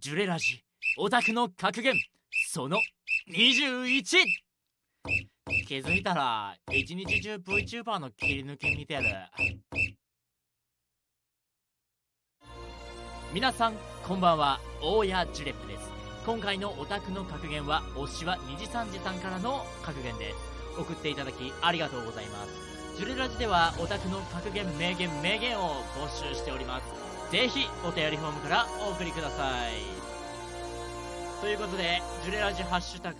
ジュレラジオタクの格言その21気づいたら一日中 VTuber の切り抜け見てる。皆さんこんばんは。大谷ジュレップです。今回のオタクの格言は推しは2時3時さんからの格言です送っていただきありがとうございます。ジュレラジではオタクの格言名言名言を募集しております。ぜひお便りフォームからお送りください。ということでジュレラジハッシュタグ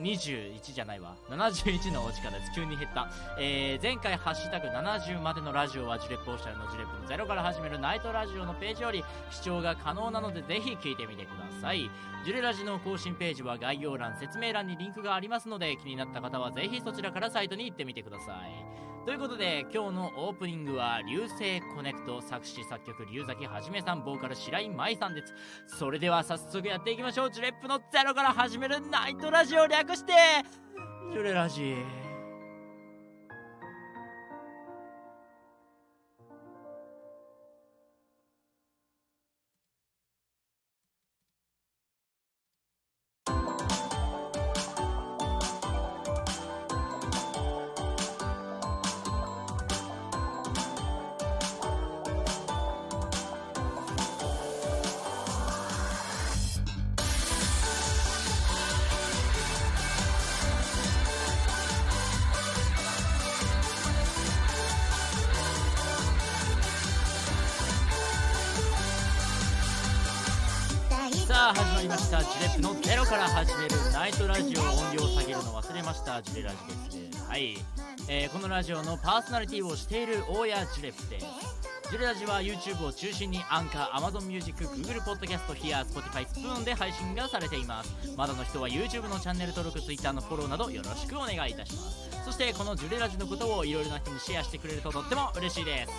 21じゃないわ。71のお時間です。急に減った、えー、前回ハッシュタグ70までのラジオはジュレップオフィシャルのジュレップのゼロから始めるナイトラジオのページより視聴が可能なのでぜひ聞いてみてください。ジュレラジの更新ページは概要欄説明欄にリンクがありますので気になった方はぜひそちらからサイトに行ってみてください。ということで今日のオープニングは流星コネクト作詞作曲龍崎はじめさんボーカル白井舞さんです。それでは早速やっていきましょう。ジュレップのゼロから始めるナイトラジオ略してジュレラジー。ジレップのゼロから始めるナイトラジオ音量を下げるの忘れました。ジュレラジですはい、えー、このラジオのパーソナリティをしている大谷ジレップですジュレラジは YouTube を中心にアンカー、Amazon Music、Google Podcast、Here、Spotify、Spoon で配信がされています。まだの人は YouTube のチャンネル登録、Twitter のフォローなどよろしくお願いいたします。そしてこのジュレラジのことをいろいろな人にシェアしてくれるととっても嬉しいです。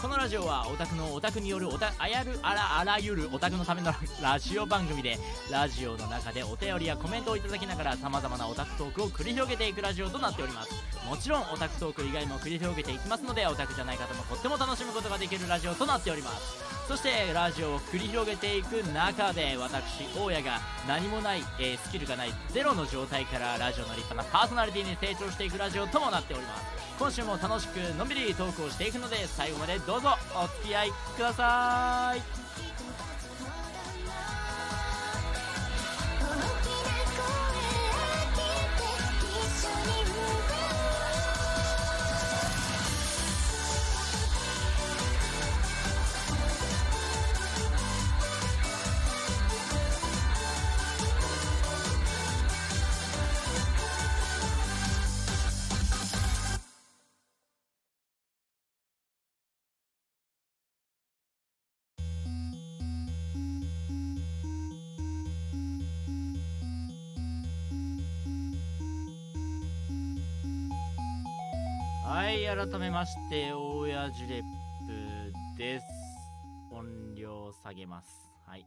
このラジオはオタクのオタクによるおたあやるあらあらゆるオタクのためのラジオ番組でラジオの中でお便りやコメントをいただきながら様々なオタクトークを繰り広げていくラジオとなっております。もちろんオタクトーク以外も繰り広げていきますのでオタクじゃない方もとっても楽しむことができるラジオとなっております。そしてラジオを繰り広げていく中で私大家が何もない、えー、スキルがないゼロの状態からラジオの立派なパーソナリティに成長していくラジオともなっております。今週も楽しくのんびりトークをしていくので最後までどうぞお付き合いください。改めまして大谷ジュレップです。音量下げます。はい。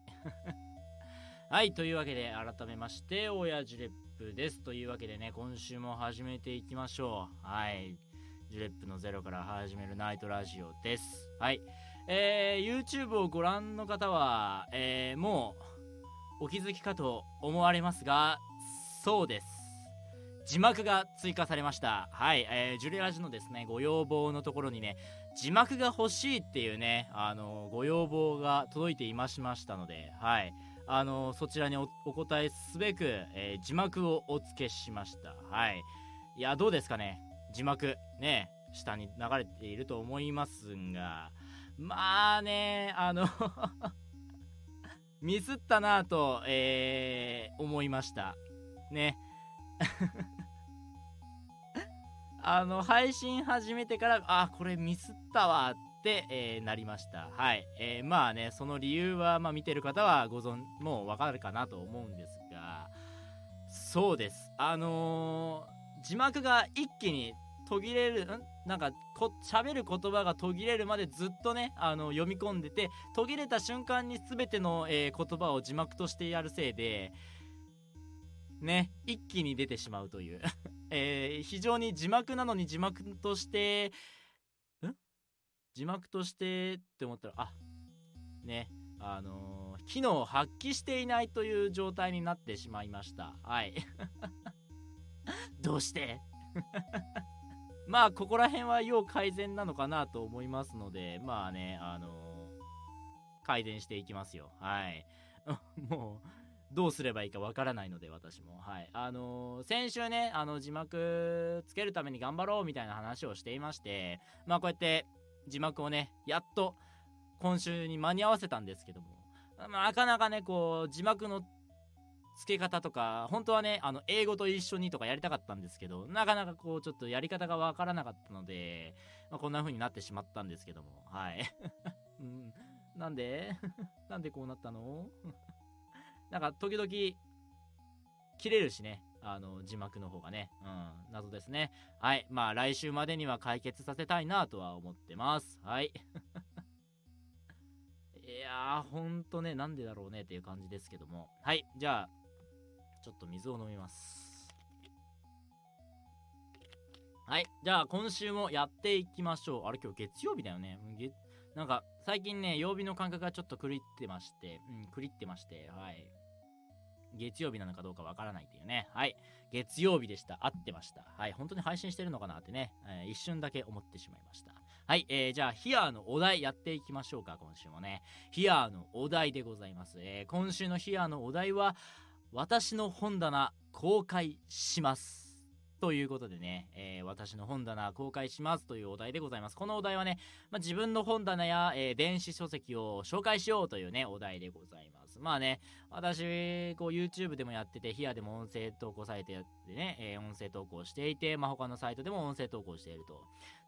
はいというわけで改めまして大谷ジュレップです。というわけでね今週も始めていきましょう。はい。ジュレップのゼロから始めるナイトラジオです。はい。えー、YouTube をご覧の方は、えー、もうお気づきかと思われますがそうです。字幕が追加されました。はい、えー、ジュレラジのですねご要望のところにね字幕が欲しいっていうねあのご要望が届いていましましたのではいあのそちらにお答えすべく、えー、字幕をお付けしました。はいいやどうですかね字幕ね下に流れていると思いますがまあねあの ミスったなぁと、えー、思いました。ね。あの、配信始めてから、あ、これミスったわって、えー、なりました。はい。えー、まあね、その理由は、まあ見てる方はご存、もうわかるかなと思うんですが、そうです。あのー、字幕が一気に途切れる、ん？なんかこ、喋る言葉が途切れるまでずっとね、あの、読み込んでて、途切れた瞬間に全ての、え、言葉を字幕としてやるせいで、ね、一気に出てしまうという。えー、非常に字幕なのに字幕として、ん？字幕としてって思ったら、あ、ね、あのー、機能を発揮していないという状態になってしまいました。はい。どうして？まあここら辺は要改善なのかなと思いますのでまあねあのー、改善していきますよ。はい。もうどうすればいいかわからないので私も。はい。あのー、先週ねあの字幕つけるために頑張ろうみたいな話をしていましてまあこうやって字幕をねやっと今週に間に合わせたんですけども、まあ、なかなかねこう字幕の付け方とか本当はねあの英語と一緒にとかやりたかったんですけどなかなかこうちょっとやり方がわからなかったので、まあ、こんな風になってしまったんですけどもはい。うん、なんで？なんでこうなったの？なんか時々切れるしね。あの字幕の方がね。うん。謎ですね。はい。まあ来週までには解決させたいなとは思ってます。はい。いやーほんとねなんでだろうねっていう感じですけども。はい。じゃあちょっと水を飲みます。はい。じゃあ今週もやっていきましょう。あれ今日月曜日だよね。なんか最近ね曜日の感覚がちょっと狂ってまして。うん狂ってまして。はい。月曜日なのかどうかわからないっていうね。はい。月曜日でした。合ってました。はい。本当に配信してるのかなってね、えー、一瞬だけ思ってしまいました。はい。えー、じゃあ、ヒアーのお題やっていきましょうか、今週もね。ヒアーのお題でございます。えー、今週のヒアーのお題は、私の本棚公開します。ということでね、えー、私の本棚公開しますというお題でございます。このお題はね、まあ、自分の本棚や、えー、電子書籍を紹介しようというね、お題でございます。まあね、私、こう YouTube でもやってて、ヒアでも音声投稿サイトやってね、えー、音声投稿していて、まあ他のサイトでも音声投稿していると。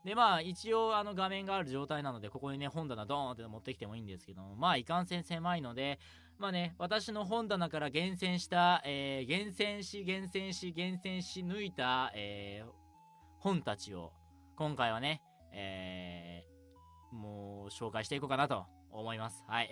で、まあ一応あの画面がある状態なので、ここにね、本棚ドーンって持ってきてもいいんですけども、まあいかんせん狭いので、まあね、私の本棚から厳選した、えー、厳選し、厳選し、厳選し抜いた、えー、本たちを、今回はね、えー、もう紹介していこうかなと思います。はい。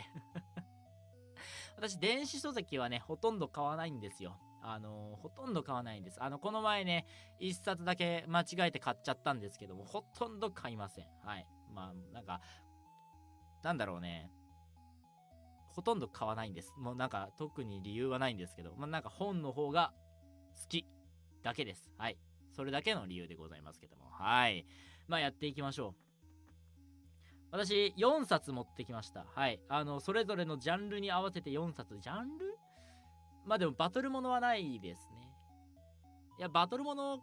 私、電子書籍はね、ほとんど買わないんですよ。あの、ほとんど買わないんです。あの、この前ね、一冊だけ間違えて買っちゃったんですけども、ほとんど買いません。はい。まあ、なんか、なんだろうね。ほとんど買わないんです。もうなんか特に理由はないんですけど、まあ、なんか本の方が好きだけです。はい。それだけの理由でございますけども。はい。まあやっていきましょう。私、4冊持ってきました。はい。あの、それぞれのジャンルに合わせて4冊。ジャンル？まあでもバトルものはないですね。いや、バトルもの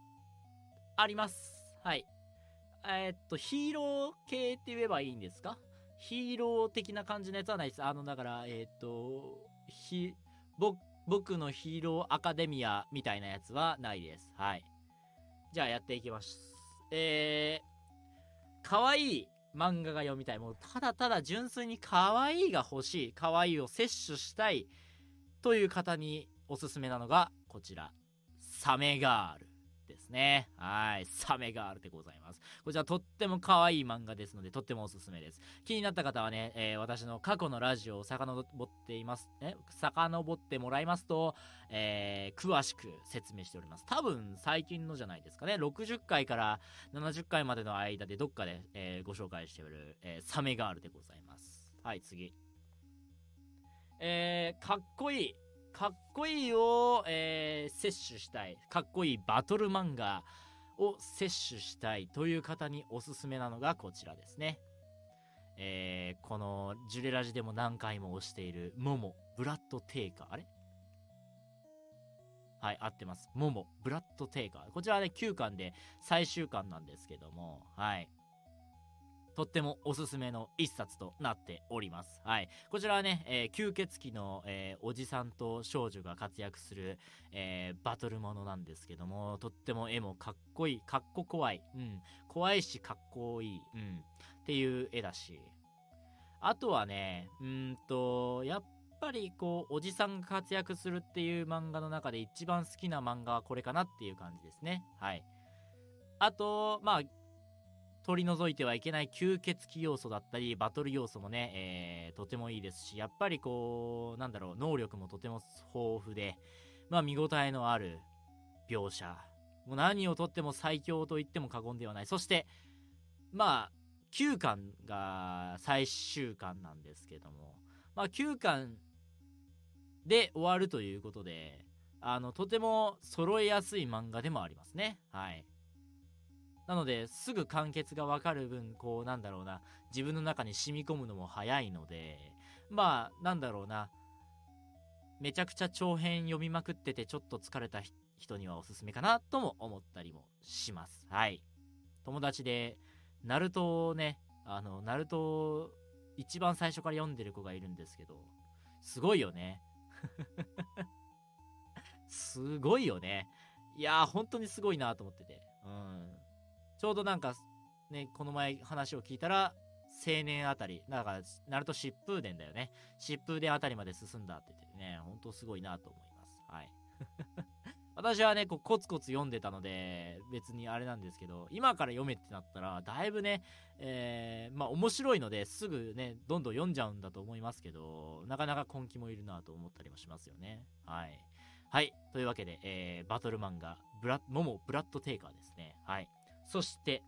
あります。はい。えー、っと、ヒーロー系って言えばいいんですか？ヒーロー的な感じのやつはないです。あの、だから、えっ、ー、と、ひ、ぼ僕のヒーローアカデミアみたいなやつはないです。はい。じゃあやっていきます。えー、かわいい漫画が読みたい。もうただただ純粋に可愛いいが欲しい。可愛いを摂取したいという方におすすめなのがこちら。サメガール。ね。はい。サメガールでございます。こちらとっても可愛い漫画ですので、とってもおすすめです。気になった方はね、えー、私の過去のラジオを遡っています、ね、遡ってもらいますと、えー、詳しく説明しております。多分最近のじゃないですかね。60回から70回までの間でどっかで、えー、ご紹介しておる、えサメガールでございます。はい、次。えー、かっこいいかっこいいを、えー、摂取したい。かっこいいバトル漫画を摂取したいという方におすすめなのがこちらですね。えー、このジュレラジでも何回も押しているモモブラッドテイカー。あれ？はい合ってます。モモブラッドテイカー。こちらはね9巻で最終巻なんですけども。はい。とってもおすすめの一冊となっております。はい。こちらはね、えー、吸血鬼の、えー、おじさんと少女が活躍する、えー、バトルものなんですけども、とっても絵もかっこいい、かっこ怖い。うん。怖いしかっこいい。うん。っていう絵だし。あとはね、うんと、やっぱりこう、おじさんが活躍するっていう漫画の中で一番好きな漫画はこれかなっていう感じですね。はい。あと、まあ、取り除いてはいけない吸血鬼要素だったり、バトル要素もね、えー、とてもいいですし、やっぱりこう、なんだろう、能力もとても豊富で、まあ見応えのある描写。もう何をとっても最強と言っても過言ではない。そして、まあ、9巻が最終巻なんですけども、まあ9巻で終わるということで、あの、とても揃えやすい漫画でもありますね。はい。なので、すぐ完結がわかる分、こう、なんだろうな、自分の中に染み込むのも早いので、まあ、なんだろうな、めちゃくちゃ長編読みまくってて、ちょっと疲れた人にはおすすめかなとも思ったりもします。はい。友達で、ナルトをね、あの、ナルト一番最初から読んでる子がいるんですけど、すごいよね。すごいよね。いやー、本当にすごいなと思ってて。うん。ちょうどなんか、ね、この前話を聞いたら、青年あたり、だから、ナルト疾風伝だよね。疾風伝あたりまで進んだって言ってね、ほんとすごいなと思います。はい。私はね、こうコツコツ読んでたので、別にあれなんですけど、今から読めってなったら、だいぶね、えー、まあ面白いのですぐね、どんどん読んじゃうんだと思いますけど、なかなか根気もいるなと思ったりもしますよね。はい。はい。というわけで、えー、バトル漫画、ブラモモブラッドテイカーですね。はい。そして、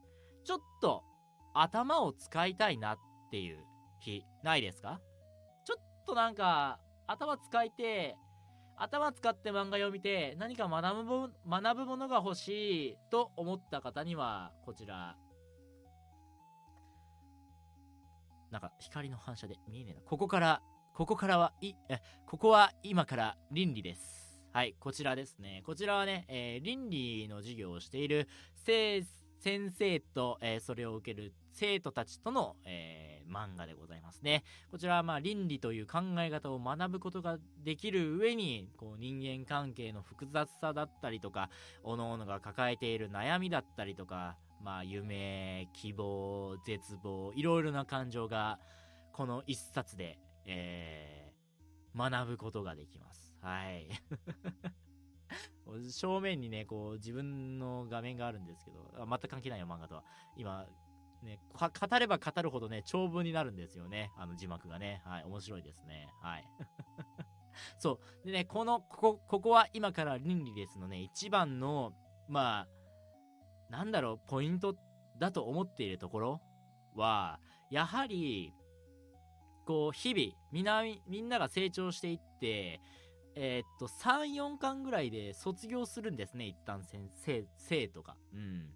ちょっと頭を使いたいなっていう日、ないですか？ちょっとなんか、頭使いて、頭使って漫画読みて何か学ぶ学ぶものが欲しいと思った方にはこちら。なんか光の反射で見えねえな。ここからここからはいえここは今から倫理です。はいこちらですね。こちらはね、えー、倫理の授業をしている先生と、えー、それを受ける生徒たちとの、えー、漫画でございますね。こちらはまあ倫理という考え方を学ぶことができる上に、こう人間関係の複雑さだったりとか、各々が抱えている悩みだったりとか、まあ夢、希望、絶望、いろいろな感情が、この一冊で、えー、学ぶことができます。はい。正面にね、こう、自分の画面があるんですけど、全く関係ないよ、漫画とは。今、ね、語れば語るほどね、長文になるんですよね。あの字幕がね。はい、面白いですね。はい。そう。でね、この、ここ、ここは今から倫理ですのね、一番の、まあ、なんだろう、ポイントだと思っているところは、やはり、こう、日々、みんな、みんなが成長していって、えー、っと、3、4巻ぐらいで卒業するんですね、一旦先生、生徒が。うん。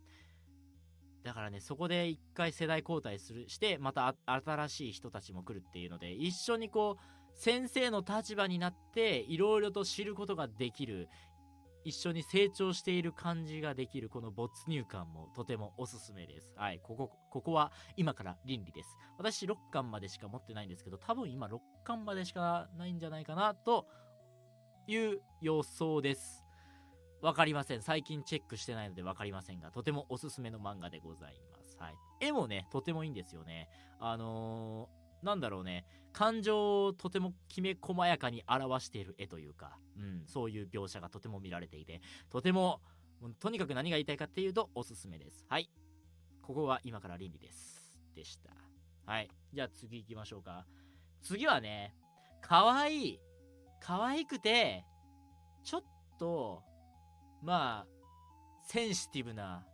だからね、そこで一回世代交代する、して、また新しい人たちも来るっていうので、一緒にこう、先生の立場になって、いろいろと知ることができる、一緒に成長している感じができるこの没入感もとてもおすすめです。はい、ここ、ここは今から倫理です。私6巻までしか持ってないんですけど、多分今6巻までしかないんじゃないかなという予想です。わかりません。最近チェックしてないのでわかりませんが、とてもおすすめの漫画でございます。はい。絵もね、とてもいいんですよね。あのー、なんだろうね、感情をとてもきめ細やかに表している絵というか、うん、そういう描写がとても見られていて、とても、とにかく何が言いたいかっていうと、おすすめです。はい。ここは今から倫理です。でした。はい。じゃあ次行きましょうか。次はね、かわいい。可愛くて、ちょっと、まあ、センシティブな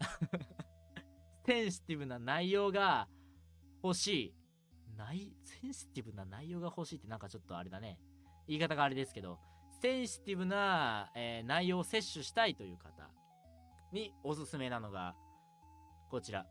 センシティブな内容が欲しい。ないセンシティブな内容が欲しいってなんかちょっとあれだね。言い方があれですけど、センシティブな、えー、内容を摂取したいという方におすすめなのが、こちら。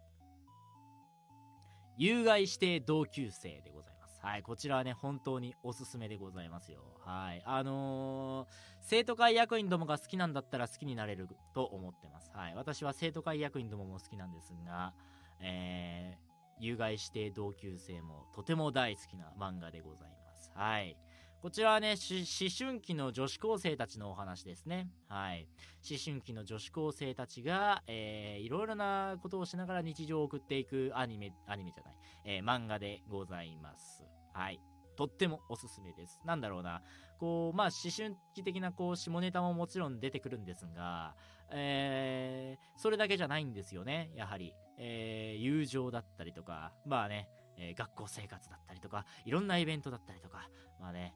有害指定同級生でございます。はい、こちらはね、本当におすすめでございますよ。はい。あのー、生徒会役員どもが好きなんだったら好きになれると思ってます。はい。私は生徒会役員どもも好きなんですが、えー、有害指定同級生もとても大好きな漫画でございます。はい。こちらはね、思春期の女子高生たちのお話ですね。はい。思春期の女子高生たちが、えー、いろいろなことをしながら日常を送っていくアニメ、アニメじゃない、えー、漫画でございます。はい。とってもおすすめです。なんだろうな。こう、まあ、思春期的な、こう、下ネタももちろん出てくるんですが、えー、それだけじゃないんですよね。やはり。えー、友情だったりとか、まあね、え、学校生活だったりとか、いろんなイベントだったりとか、まあね、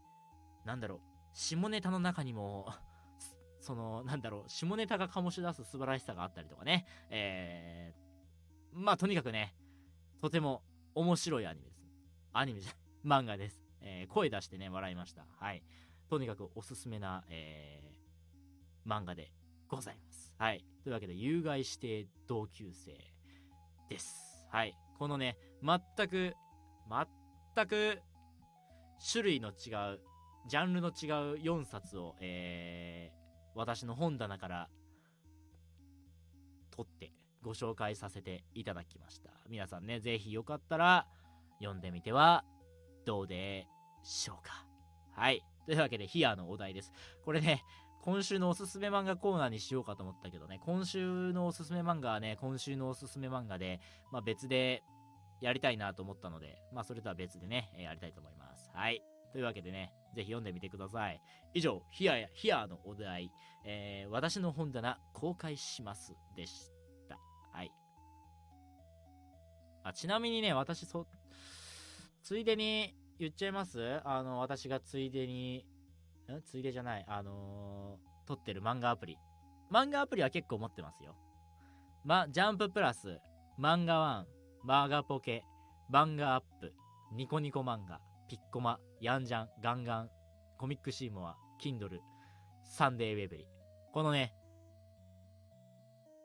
なんだろう、下ネタの中にも その、なんだろう、下ネタが醸し出す素晴らしさがあったりとかね、えー、まあとにかくね、とても面白いアニメです。アニメじゃ、漫画です。えー、声出してね、笑いました。はい。とにかくおすすめな、えー、漫画でございます。はい。というわけで、有害指定同級生です。はい。このね、全く、全く、種類の違う、ジャンルの違う4冊を、えー、私の本棚から取ってご紹介させていただきました。皆さんね、ぜひよかったら読んでみてはどうでしょうか。はい。というわけで、ヒアのお題です。これね、今週のおすすめ漫画コーナーにしようかと思ったけどね、今週のおすすめ漫画はね、今週のおすすめ漫画で、まあ別でやりたいなと思ったので、まあそれとは別でね、やりたいと思います。はい。というわけでね、ぜひ読んでみてください。以上、ヒアや、ヒアのお題、えー、私の本棚公開しますでした。はい。あ、ちなみにね、私、そ、ついでに言っちゃいます？あの、私がついでに、んついでじゃない、あのー、撮ってる漫画アプリ。漫画アプリは結構持ってますよ。ま、ジャンププラス、漫画ワン、マーガポケ、漫画アップ、ニコニコ漫画、ピッコマ、ヤンジャン、ガンガン、コミックシーモア、キンドル、サンデーウェブリー。このね、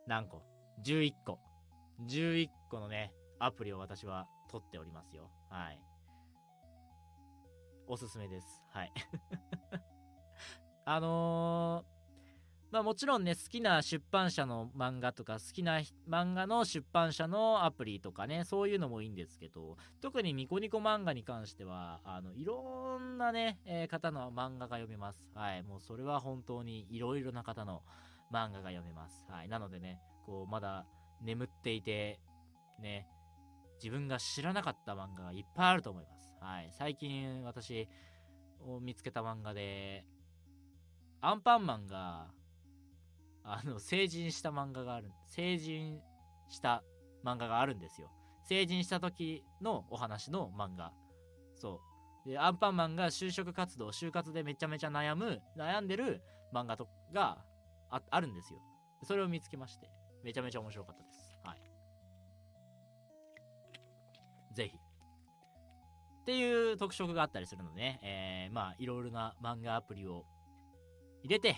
何個 ?11 個。11個のね、アプリを私は取っておりますよ。はい。おすすめです。はい。あのー、まあもちろんね、好きな出版社の漫画とか、好きな漫画の出版社のアプリとかね、そういうのもいいんですけど、特にニコニコ漫画に関しては、あの、いろんなね、えー、方の漫画が読めます。はい。もうそれは本当にいろいろな方の漫画が読めます。はい。なのでね、こう、まだ眠っていて、ね、自分が知らなかった漫画がいっぱいあると思います。はい。最近私を見つけた漫画で、アンパンマンが、あの、成人した漫画がある、成人した漫画があるんですよ。成人した時のお話の漫画。そう。で、アンパンマンが就職活動、就活でめちゃめちゃ悩む、悩んでる漫画とがああるんですよ。それを見つけまして、めちゃめちゃ面白かったです。はい。ぜひ。っていう特色があったりするのでね、えー、まあ、いろいろな漫画アプリを入れて、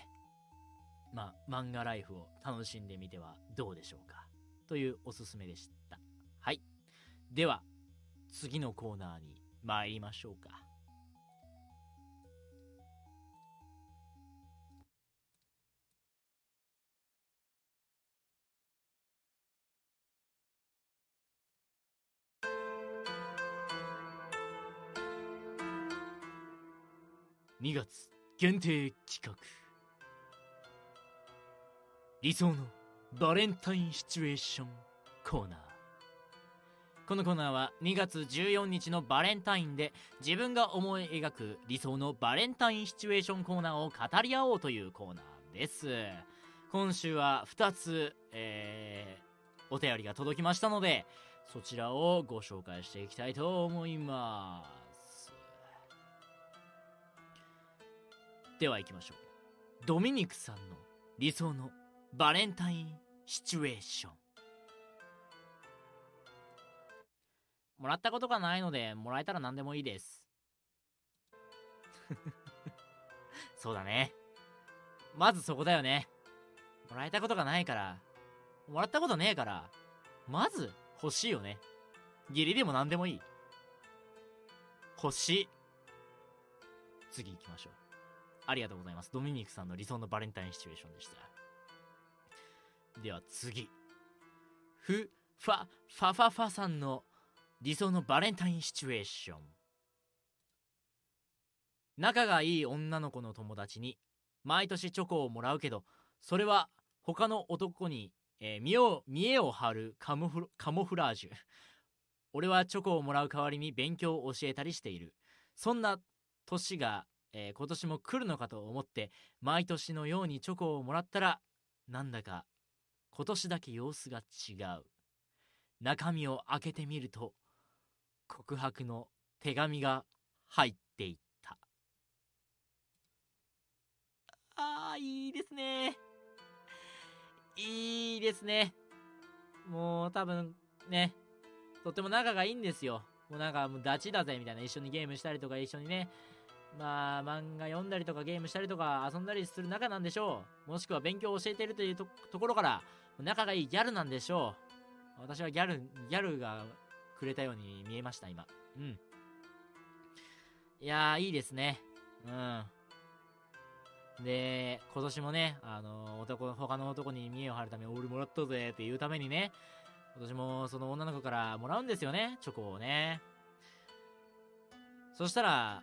まあ、漫画ライフを楽しんでみてはどうでしょうか？というおすすめでした。はい。では、次のコーナーに参りましょうか。2月限定企画理想のバレンタインシチュエーションコーナー。このコーナーは2月14日のバレンタインで自分が思い描く理想のバレンタインシチュエーションコーナーを語り合おうというコーナーです。今週は2つ、えー、お便りが届きましたのでそちらをご紹介していきたいと思います。では行きましょう。ドミニクさんの理想のバレンタインシチュエーション。もらったことがないのでもらえたら何でもいいです。そうだね。まずそこだよね。もらえたことがないから。もらったことねえから。まず欲しいよね。義理でも何でもいい。欲しい。次行きましょう。ありがとうございます。ドミニクさんの理想のバレンタインシチュエーションでした。では次。ふ、ファ、ファファファさんの理想のバレンタインシチュエーション。仲がいい女の子の友達に毎年チョコをもらうけど、それは他の男に、えー、見を見栄を張るカモフカモフラージュ。俺はチョコをもらう代わりに勉強を教えたりしている。そんな年がえー、今年も来るのかと思って毎年のようにチョコをもらったらなんだか今年だけ様子が違う。中身を開けてみると告白の手紙が入っていった。あーいいですね。いいですね。もう多分ねとっても仲がいいんですよ。もうなんかもうダチだぜみたいな。一緒にゲームしたりとか一緒にね。まあ漫画読んだりとかゲームしたりとか遊んだりする仲なんでしょう。もしくは勉強を教えてるというところから仲がいいギャルなんでしょう。私はギャルギャルがくれたように見えました今。うん。いやーいいですね。うん。で、今年もね、あの、男、他の男に見栄を張るため、俺もらったぜっていうためにね、今年もその女の子からもらうんですよね、チョコをね。そしたら、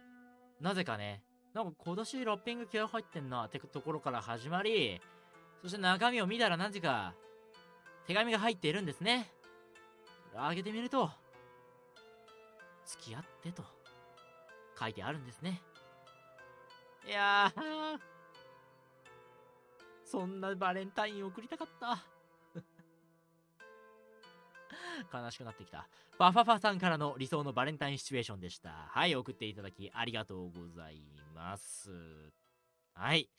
なぜかね、なんか今年ラッピング気合入ってんなってところから始まり、そして中身を見たらなぜか、手紙が入っているんですね。開けてみると、付き合ってと書いてあるんですね。いやー、そんなバレンタイン送りたかった悲しくなってきた。バファファさんからの理想のバレンタインシチュエーションでした。はい、送っていただきありがとうございます。はい。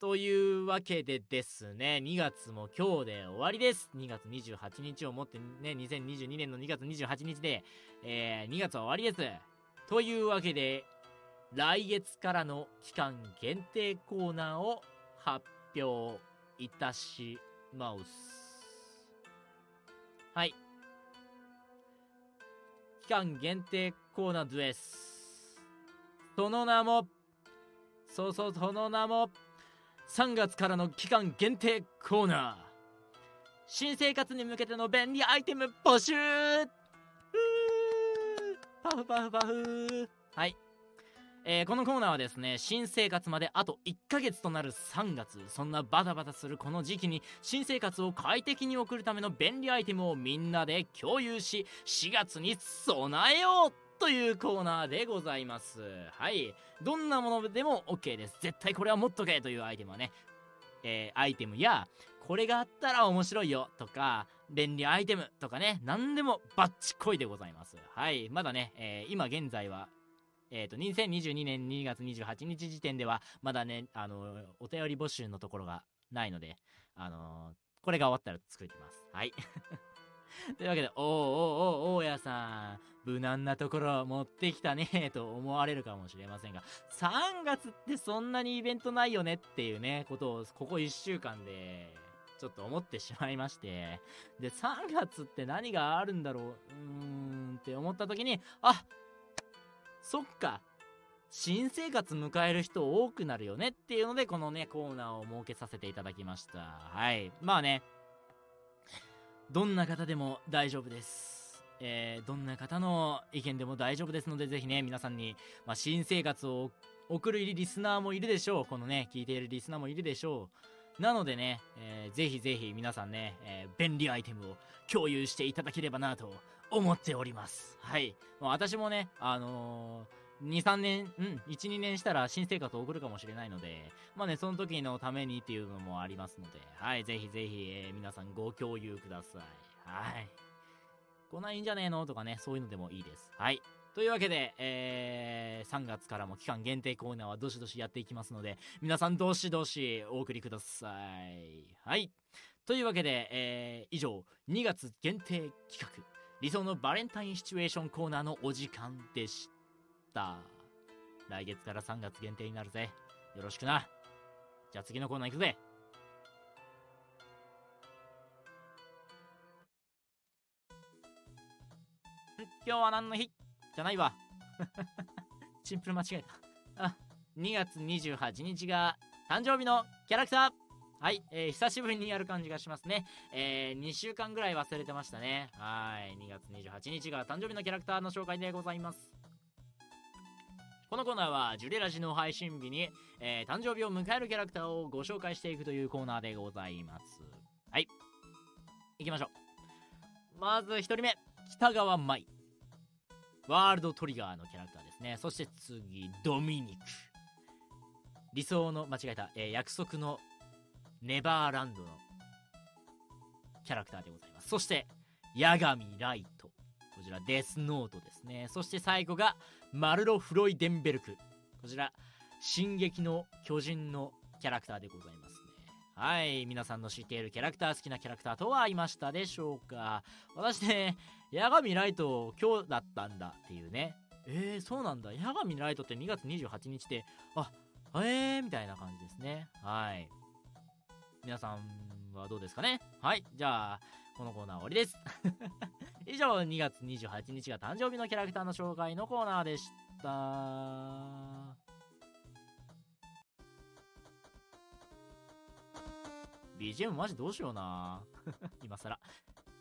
というわけでですね、2月も今日で終わりです。2月28日をもってね、2022年の2月28日で、えー、2月は終わりです。というわけで、来月からの期間限定コーナーを発表いたします。はい。期間限定コーナーです。その名も、そうそう、その名も、3月からの期間限定コーナー。新生活に向けての便利アイテム募集パフパフパフはい。えー、このコーナーはですね、新生活まであと1ヶ月となる3月、そんなバタバタするこの時期に、新生活を快適に送るための便利アイテムをみんなで共有し、4月に備えようというコーナーでございます。はい。どんなものでも OK です。絶対これは持っとけというアイテムはね、えー、アイテムや、これがあったら面白いよとか、便利アイテムとかね、何でもバッチコイでございます。はい。まだね、えー、今現在はえっ、ー、と、2022年2月28日時点では、まだね、あの、お便り募集のところがないので、あのこれが終わったら作ってます。はい。というわけで、おーおーおー、大家さん、無難なところ持ってきたね、と思われるかもしれませんが、3月ってそんなにイベントないよねっていうね、ことを、ここ1週間で、ちょっと思ってしまいまして、で、3月って何があるんだろう、うーんって思った時に、あそっか。新生活迎える人多くなるよねっていうのでこのねコーナーを設けさせていただきました。はい。まあね。どんな方でも大丈夫です。えー、どんな方の意見でも大丈夫ですのでぜひね皆さんに、まあ、新生活を送るリスナーもいるでしょう。このね聞いているリスナーもいるでしょう。なのでね、えー、ぜひぜひ皆さんね、えー、便利アイテムを共有していただければなと思っております。はい。もう私もね、あのー、2、3年、うん、1、2年したら新生活を送るかもしれないので、まあね、その時のためにっていうのもありますので、はい、ぜひぜひ、えー、皆さんご共有ください。はい。来ないんじゃねえの？とかね、そういうのでもいいです。はい。というわけで、えー、3月からも期間限定コーナーはどしどしやっていきますので、皆さんどしどしお送りください。はい。というわけで、えー、以上、2月限定企画、理想のバレンタインシチュエーションコーナーのお時間でした。来月から3月限定になるぜ。よろしくな。じゃあ次のコーナー行くぜ。今日は何の日？じゃないわ。シンプル間違えた。あ2月28日が誕生日のキャラクター。はい、えー、久しぶりにやる感じがしますね。えー、2週間ぐらい忘れてましたね。はい、2月28日が誕生日のキャラクターの紹介でございます。このコーナーは、ジュレラジの配信日に、えー、誕生日を迎えるキャラクターをご紹介していくというコーナーでございます。はい。行きましょう。まず1人目、北川舞。ワールドトリガーのキャラクターですね。そして次、ドミニク。理想の、間違えた、えー、約束のネバーランドのキャラクターでございます。そして、ヤガミライト。こちら、デスノートですね。そして最後が、マルロ・フロイデンベルク。こちら、進撃の巨人のキャラクターでございますね。はい皆さんの知っているキャラクター好きなキャラクターとはいましたでしょうか？私ね八神ライト今日だったんだっていうねえー、そうなんだ八神ライトって2月28日であえーみたいな感じですねはい皆さんはどうですかね？はい。じゃあこのコーナー終わりです。以上2月28日が誕生日のキャラクターの紹介のコーナーでした。BGM マジどうしような。今更。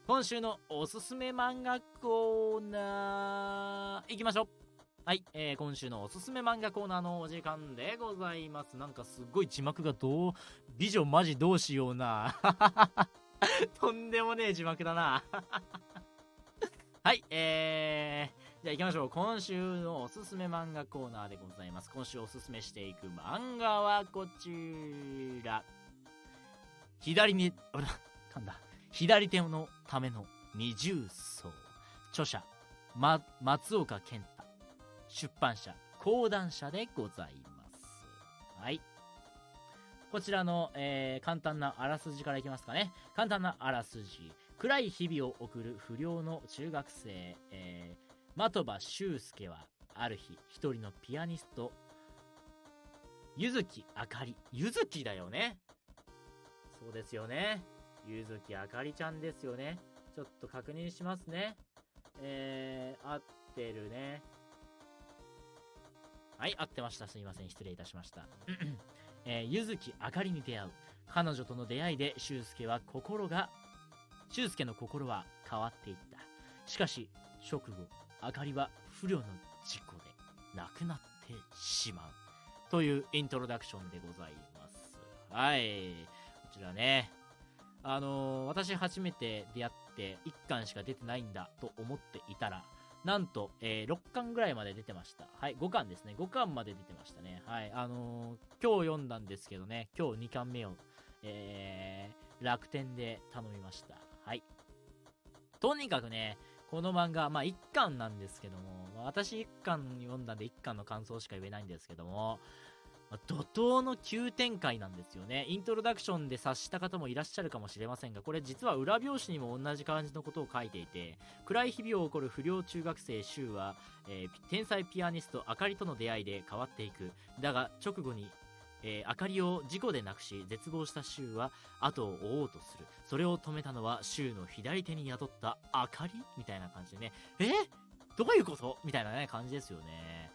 今週のおすすめ漫画コーナー行きましょう。はい、えー、今週のおすすめ漫画コーナーのお時間でございますなんかすごい字幕がどう美女マジどうしような とんでもねえ字幕だな はい、えー、じゃあ行きましょう。今週のおすすめ漫画コーナーでございます。今週おすすめしていく漫画はこちら。左に、あら、噛んだ。左手のための二重奏。著者、ま、松岡健太。出版社、講談社でございます。はい。こちらの、えー、簡単なあらすじからいきますかね。簡単なあらすじ。暗い日々を送る不良の中学生、えー、的場修介は、ある日、一人のピアニスト、ゆずきあかり。ゆずきだよね。そうですよね。ゆずきあかりちゃんですよね。ちょっと確認しますね。えー、合ってるね。はい、合ってました。すいません。失礼いたしました。えー、ゆずきあかりに出会う。彼女との出会いで、修介は心が俊介の心は変わっていった。しかし、直後、あかりは不慮の事故で亡くなってしまう。というイントロダクションでございます。はい。こちらね。あのー、私初めて出会って1巻しか出てないんだと思っていたら、なんと、えー、6巻ぐらいまで出てました。はい、5巻ですね。5巻まで出てましたね。はい、あのー、今日読んだんですけどね、今日2巻目を、えー、楽天で頼みました。はい。とにかくね、この漫画、まあ1巻なんですけども、私1巻読んだんで1巻の感想しか言えないんですけども、怒涛の急展開なんですよね。イントロダクションで察した方もいらっしゃるかもしれませんが、これ実は裏表紙にも同じ感じのことを書いていて、暗い日々を起こる不良中学生柊は、えー、天才ピアニストあかりとの出会いで変わっていく。だが直後にえー、明かりを事故でなくし絶望した柊は後を追おうとする。それを止めたのは柊の左手に宿った明かり？みたいな感じでね。え？どういうこと？みたいなね感じですよね。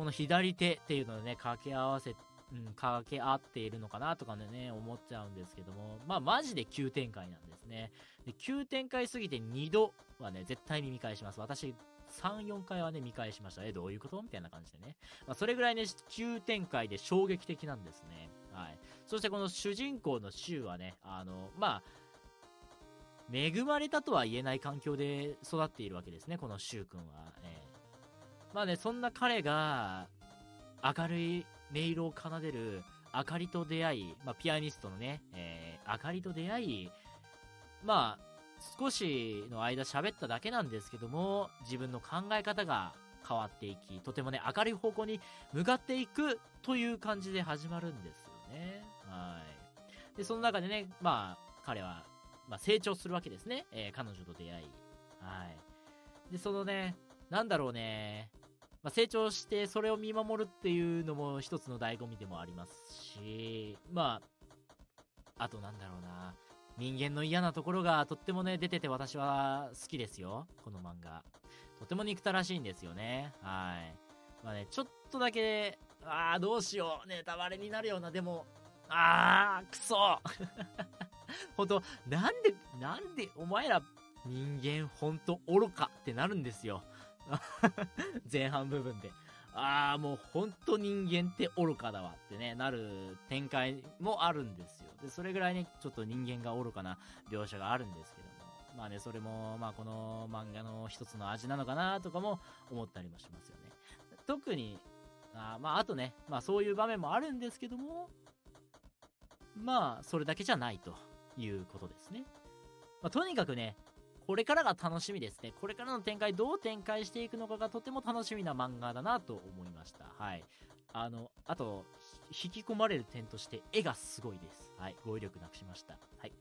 この左手っていうのでね掛け合わせうん、掛け合っているのかなとかね、思っちゃうんですけども、まあ、マジで急展開なんですね。で、急展開すぎて2度はね、絶対に見返します。私、3、4回はね、見返しました。え、どういうこと？みたいな感じでね。まあ、それぐらいね、急展開で衝撃的なんですね。はい。そしてこの主人公のシュウはね、あの、まあ、恵まれたとは言えない環境で育っているわけですね、このシュウ君は。えー、まあね、そんな彼が、明るい音色を奏でる明かりと出会い、まあ、ピアニストのね、えー、明かりと出会い、まあ、少しの間喋っただけなんですけども、自分の考え方が変わっていき、とてもね、明るい方向に向かっていくという感じで始まるんですよね。はい。で、その中でね、まあ、彼は、まあ、成長するわけですね。えー、彼女と出会い。はい。で、そのね、なんだろうね、まあ、成長してそれを見守るっていうのも一つの醍醐味でもありますし、まあ、あとなんだろうな、人間の嫌なところがとってもね、出てて私は好きですよ。この漫画。とても憎たらしいんですよね。はい。まあね、ちょっとだけ、ああ、どうしよう。ネタバレになるような、でも、あー、くそほんと、なんで、なんで、お前ら、人間ほんと愚かってなるんですよ。前半部分で。ああ、もうほんと人間って愚かだわってね、なる展開もあるんですよ。で、それぐらいね、ちょっと人間が愚かな描写があるんですけども。まあね、それも、まあこの漫画の一つの味なのかなとかも思ったりもしますよね。特に、あまああとね、まあそういう場面もあるんですけども、まあそれだけじゃないということですね。まあとにかくね、これからが楽しみですね。これからの展開、どう展開していくのかがとても楽しみな漫画だなと思いました。はい。あのあと引き込まれる点として絵がすごいですはい語彙力なくしましたはい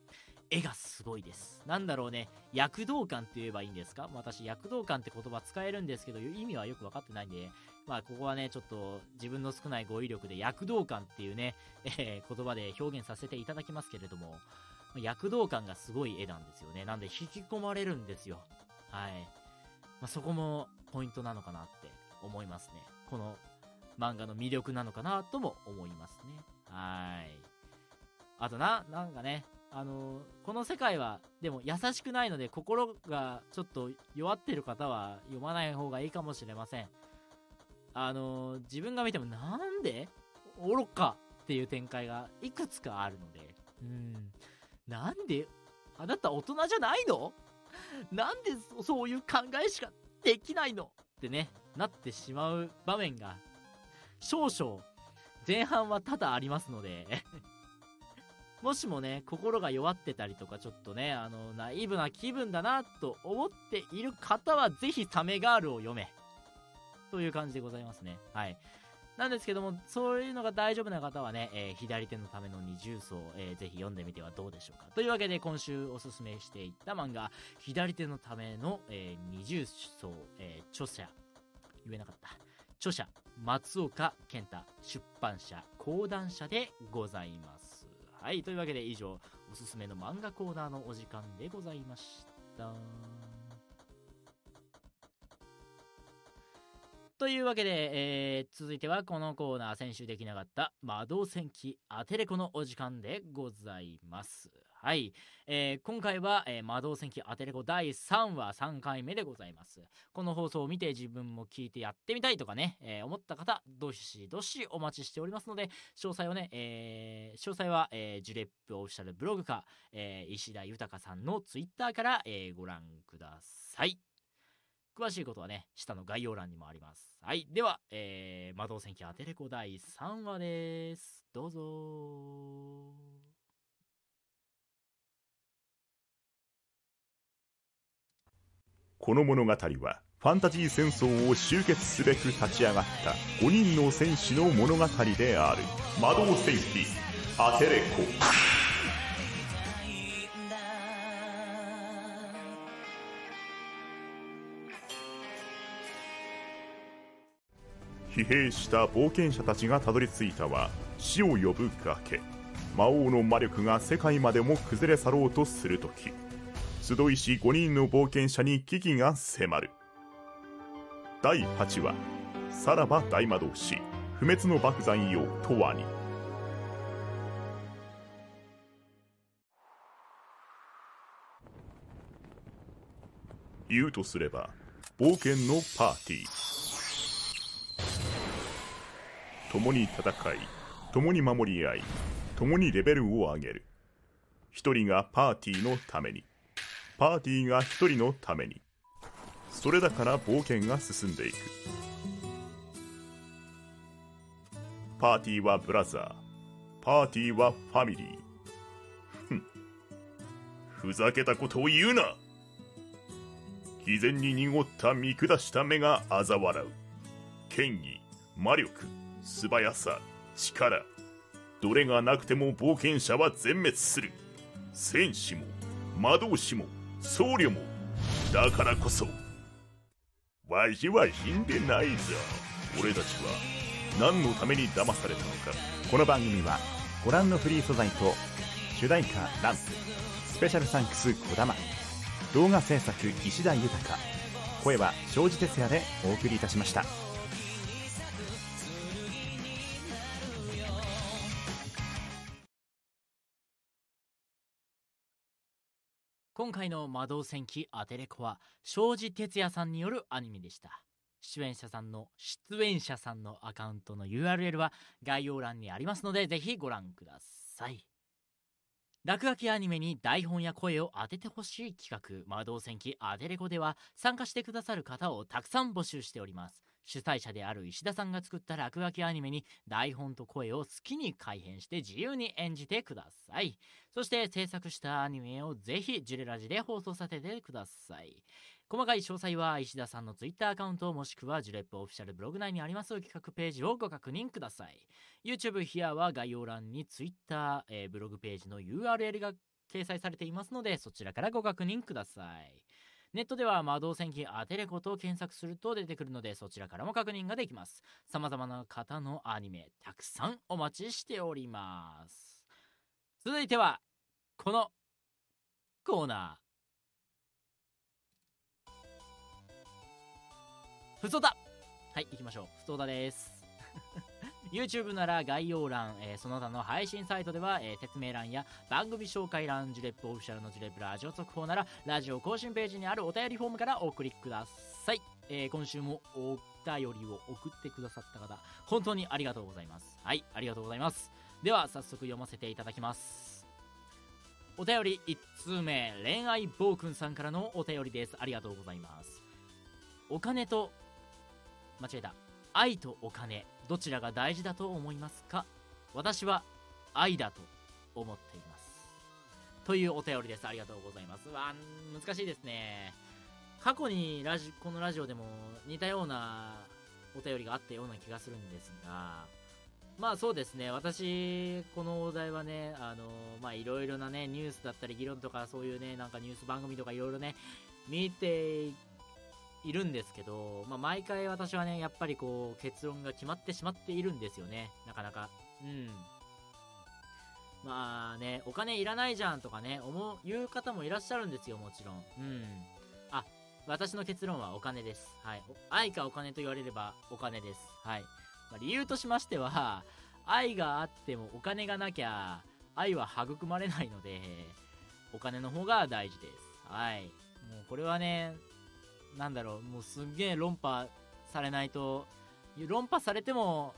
絵がすごいです。なんだろうね。躍動感って言えばいいんですか？私躍動感って言葉使えるんですけど意味はよく分かってないんで。まあここはねちょっと自分の少ない語彙力で躍動感っていうね、えー、言葉で表現させていただきますけれども躍動感がすごい絵なんですよね。なんで引き込まれるんですよ。はい、まあ、そこもポイントなのかなって思いますね。この漫画の魅力なのかなとも思いますね。はい。あとななんかねあのこの世界はでも優しくないので心がちょっと弱ってる方は読まない方がいいかもしれません。あの自分が見てもなんで愚かっていう展開がいくつかあるので。うん。なんであなた大人じゃないの？なんでそういう考えしかできないの？ってねなってしまう場面が少々前半は多々ありますので。もしもね心が弱ってたりとかちょっとねあのナイーブな気分だなと思っている方はぜひサメガールを読めという感じでございますねはいなんですけども、そういうのが大丈夫な方はね、えー、左手のための二重奏、えー、ぜひ読んでみてはどうでしょうか。というわけで、今週おすすめしていった漫画、左手のための、えー、二重奏、え著者、言えなかった。著者、松岡健太、出版社、講談社でございます。はい、というわけで以上、おすすめの漫画コーナーのお時間でございました。というわけで、えー、続いてはこのコーナー先週できなかった魔導戦記アテレコのお時間でございます。はい、えー、今回は、えー、魔導戦記アテレコ第3話3回目でございます。この放送を見て自分も聞いてやってみたいとかね、えー、思った方、どしどしお待ちしておりますので、詳細をね、え詳細は、えジュレップオフィシャルブログか、え石田豊さんのツイッターから、えご覧ください。詳しいことはね、下の概要欄にもあります。はい。では、えー、魔導戦記アテレコ第3話です。どうぞこの物語は、ファンタジー戦争を終結すべく立ち上がった5人の戦士の物語である。魔導戦記アテレコ。疲弊した冒険者たちがたどり着いたは死を呼ぶ崖魔王の魔力が世界までも崩れ去ろうとするとき集いし5人の冒険者に危機が迫る。第8話さらば大魔導士不滅の爆山よとわに。言うとすれば冒険のパーティー。共に戦い共に守り合い共にレベルを上げる。一人がパーティーのために。パーティーが一人のために。それだから冒険が進んでいく。パーティーはブラザー。パーティーはファミリー。ふふざけたことを言うな。偽善に濁った見下した目が嘲笑う。権威魔力素早さ力。どれがなくても冒険者は全滅する。戦士も魔導士も僧侶も。だからこそ。わしは死んでないぞ。俺たちは何のために騙されたのか。この番組はご覧のフリー素材と主題歌ランプスペシャルサンクスこだま動画制作石田豊声は庄司哲也でお送りいたしました。今回の魔導戦記アテレコは庄司哲也さんによるアニメでした。出演者さんの出演者さんのアカウントの URL は概要欄にありますのでぜひご覧ください。落書きアニメに台本や声を当ててほしい企画魔導戦記アテレコでは参加してくださる方をたくさん募集しております。主催者である石田さんが作った落書きアニメに台本と声を好きに改変して自由に演じてください。そして制作したアニメをぜひジュレラジで放送させてください。細かい詳細は石田さんの Twitter アカウントもしくはジュレップオフィシャルブログ内にあります企画ページをご確認ください。YouTube ヒアは概要欄に Twitter、えーブログページの URL が掲載されていますのでそちらからご確認くださいネットでは魔導戦記アテレコと検索すると出てくるのでそちらからも確認ができます。様々な方のアニメたくさんお待ちしております。続いてはこのコーナー。ふつおたはい行きましょう。ふつおたです。YouTube なら概要欄、えーその他の配信サイトでは、えー説明欄や番組紹介欄ジュレップオフィシャルのジュレップラジオ速報ならラジオ更新ページにあるお便りフォームからお送りください、えー今週もお便りを送ってくださった方本当にありがとうございます。はいありがとうございます。では早速読ませていただきます。お便り1通目恋愛暴君さんからのお便りです。ありがとうございます。お金と間違えた。愛とお金。どちらが大事だと思いますか？私は愛だと思っています。というお便りです。ありがとうございます。わ難しいですね。過去にラジこのラジオでも似たようなお便りがあったような気がするんですがまあそうですね。私このお題はねあのまあいろいろなねニュースだったり議論とかそういうねなんかニュース番組とかいろいろね見ていいるんですけど、まあ、毎回私はねやっぱりこう結論が決まってしまっているんですよね。なかなか。うん。まあねお金いらないじゃんとかね思う言う方もいらっしゃるんですよもちろん。うん。あ私の結論はお金です。はい。愛かお金と言われればお金です。はい、まあ、理由としましては愛があってもお金がなきゃ愛は育まれないのでお金の方が大事です。はい。もうこれはねなんだろうもうすんげえ論破されないと論破されても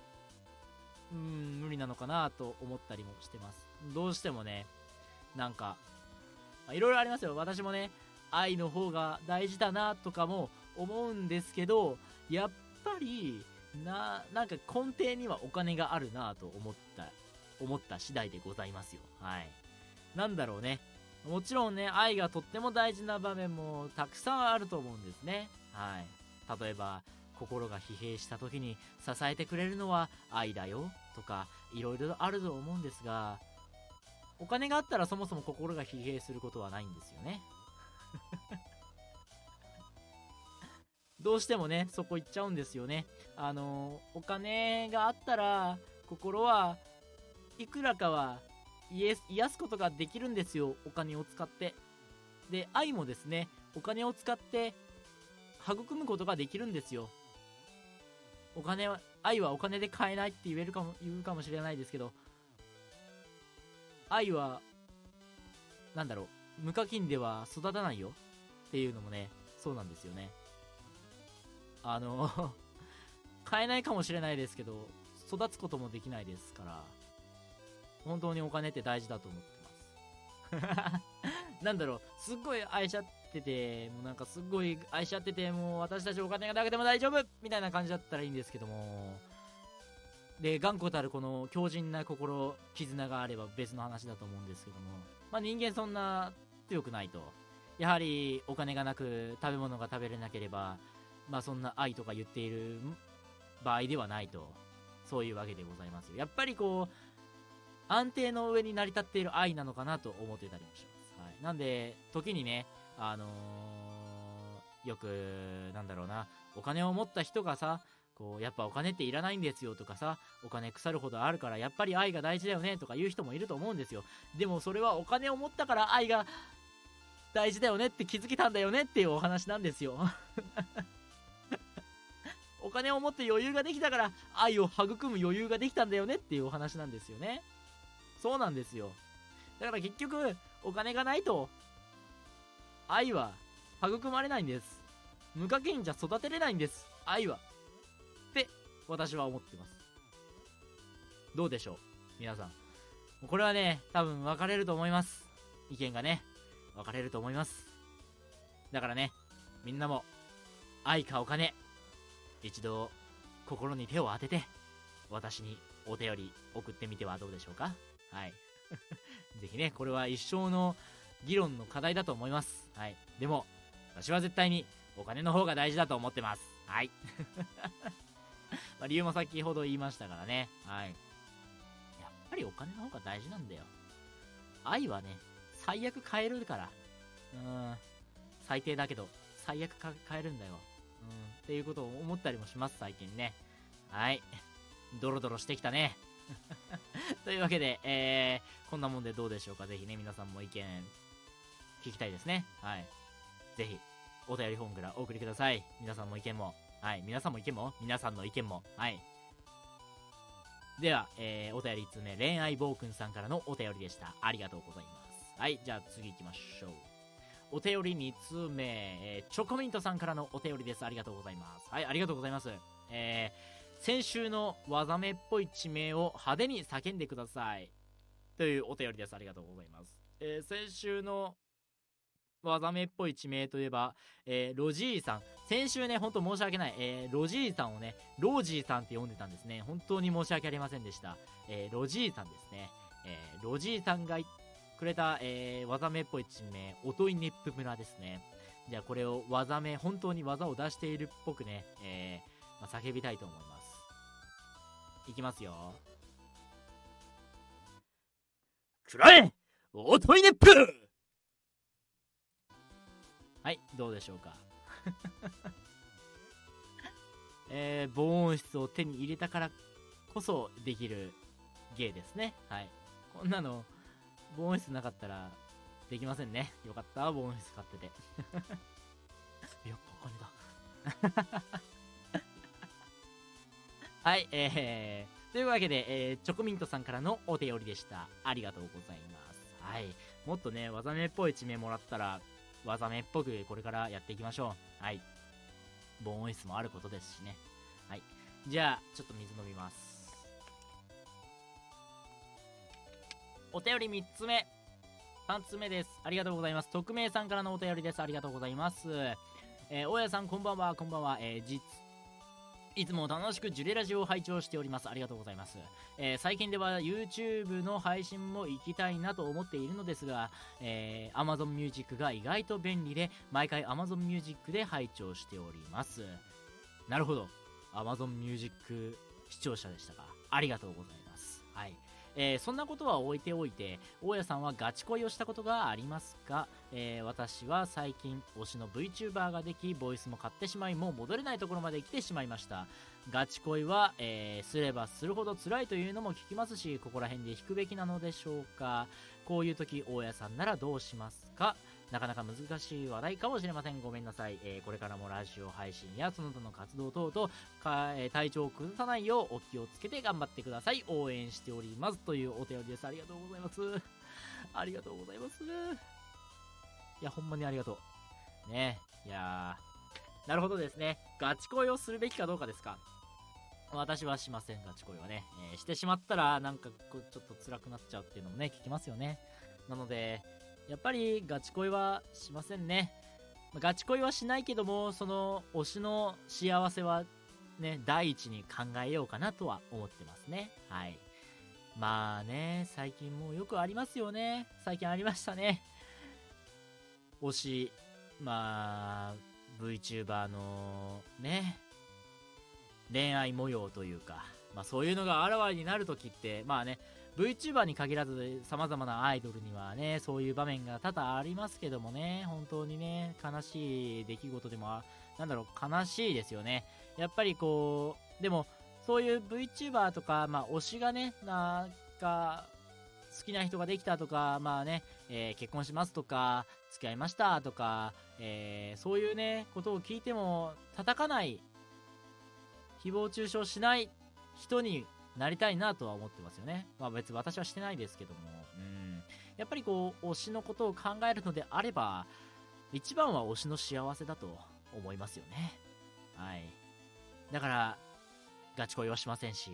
うん無理なのかなと思ったりもしてます。どうしてもねなんかいろいろありますよ。私もね愛の方が大事だなとかも思うんですけどやっぱりななんか根底にはお金があるなと思った思った次第でございますよ。はい。なんだろうね。もちろんね愛がとっても大事な場面もたくさんあると思うんですね。はい。例えば心が疲弊した時に支えてくれるのは愛だよとかいろいろあると思うんですがお金があったらそもそも心が疲弊することはないんですよね。どうしてもねそこ行っちゃうんですよね。あのお金があったら心はいくらかは癒すことができるんですよお金を使って。で愛もですねお金を使って育むことができるんですよ。お金は愛はお金で買えないって言えるかも言うかもしれないですけど愛はなんだろう無課金では育たないよっていうのもねそうなんですよね。あの 買えないかもしれないですけど育つこともできないですから。本当にお金って大事だと思ってます。なんだろうすっごい愛し合っててもうなんかすっごい愛し合っててもう私たちお金がなくても大丈夫みたいな感じだったらいいんですけども。で頑固たるこの強靭な心絆があれば別の話だと思うんですけども。まあ人間そんな強くないと。やはりお金がなく食べ物が食べれなければまあそんな愛とか言っている場合ではないと。そういうわけでございますよ。やっぱりこう安定の上に成り立っている愛なのかなと思ってたりもします、はい、なんで時にねあのーよくなんだろうなお金を持った人がさこうやっぱお金っていらないんですよとかさお金腐るほどあるからやっぱり愛が大事だよねとか言う人もいると思うんですよ。でもそれはお金を持ったから愛が大事だよねって気づけたんだよねっていうお話なんですよ。お金を持って余裕ができたから愛を育む余裕ができたんだよねっていうお話なんですよね。そうなんですよ。だから結局お金がないと愛は育まれないんです。無課金じゃ育てれないんです。愛は。って私は思ってます。どうでしょう皆さん。これはね多分分かれると思います。意見がね分かれると思います。だからねみんなも愛かお金一度心に手を当てて私にお便り送ってみてはどうでしょうか。はい。ぜひねこれは一生の議論の課題だと思います。はい。でも私は絶対にお金の方が大事だと思ってます。はい。まあ理由も先ほど言いましたからね。はい。やっぱりお金の方が大事なんだよ。愛はね最悪変えるから。うん。最低だけど最悪か変えるんだよ。うん。っていうことを思ったりもします最近ね。はい。ドロドロしてきたね。というわけで、えー、こんなもんでどうでしょうか。ぜひね皆さんも意見聞きたいですね。はい。ぜひお便りフォームからお送りください。皆さんも意見も。はい。皆さんも意見も。皆さんの意見も。はい。では、えー、お便り1つ目。恋愛暴君さんからのお便りでした。ありがとうございます。はい。じゃあ次行きましょう。お便り2通目、えー、チョコミントさんからのお便りです。ありがとうございます。はい。ありがとうございます。えー、先週の技名っぽい地名を派手に叫んでくださいというお便りですありがとうございます、えー、先週の技名っぽい地名といえば、えー、ロジーさん。先週ね、ほんと申し訳ない。えー、ロジーさんをね、ロージーさんって呼んでたんですね。本当に申し訳ありませんでした。えー、ロジーさんですね。え、ロジーさんがくれた、え、技名っぽい地名、おといねっぷ村ですね。じゃあこれを技名、本当に技を出しているっぽくね、え、まあ、叫びたいと思います。いきますよ。くらえおといねっぷはい、どうでしょうか。えー、防音室を手に入れたからこそできる芸ですね。はい。こんなの、防音室なかったらできませんね。よかった、防音室買ってて。やっぱお金だ。はい、えー、というわけで、えー、チョコミントさんからのお手折りでした。ありがとうございます。はい。もっとね、技名っぽい地名もらったら、技名っぽくこれからやっていきましょう。はい。防音室もあることですしね。はい。じゃあ、ちょっと水飲みます。お便り3つ目。3つ目です。ありがとうございます。匿名さんからのお便りです。ありがとうございます。えー、大家さん、こんばんは、こんばんは。えー、実、いつも楽しくジュレラジオを拝聴しております。ありがとうございます。えー、最近では YouTube の配信も行きたいなと思っているのですが、えー、Amazon Music が意外と便利で、毎回 Amazon Music で拝聴しております。なるほど。Amazon Music 視聴者でしたか。ありがとうございます。はい。えー、そんなことは置いておいて、大家さんはガチ恋をしたことがありますか、えー、私は最近推しの VTuber ができ、ボイスも買ってしまい、もう戻れないところまで来てしまいました。ガチ恋は、えー、すればするほど辛いというのも聞きますし、ここら辺で引くべきなのでしょうか？こういう時、大家さんならどうしますか？なかなか難しい話題かもしれません。ごめんなさい。えー、これからもラジオ配信やその他の活動等々か、えー、体調を崩さないようお気をつけて頑張ってください。応援しております。というお便りです。ありがとうございます。ありがとうございます。いや、ほんまにありがとう。ねいやー。なるほどですね。ガチ恋をするべきかどうかですか。私はしません、ガチ恋はね。えー、してしまったら、なんか、ちょっと辛くなっちゃうっていうのもね、聞きますよね。なので、やっぱりガチ恋はしませんね。ガチ恋はしないけども、その推しの幸せはね、第一に考えようかなとは思ってますね。はい。まあね、最近もうよくありますよね。最近ありましたね。推し、まあ、VTuber のね、恋愛模様というか、まあそういうのがあらわになるときって、まあね、VTuber に限らず様々なアイドルにはね、そういう場面が多々ありますけどもね、本当にね、悲しい出来事でも、なんだろう、悲しいですよね。やっぱりこう、でも、そういう VTuber とか、まあ、推しがね、なんか、好きな人ができたとか、まあね、えー、結婚しますとか、付き合いましたとか、えー、そういうね、ことを聞いても、叩かない、誹謗中傷しない人になりたいなとは思ってますよね。まあ別に私はしてないですけども、うん。やっぱりこう、推しのことを考えるのであれば、一番は推しの幸せだと思いますよね。はい。だから、ガチ恋はしませんし、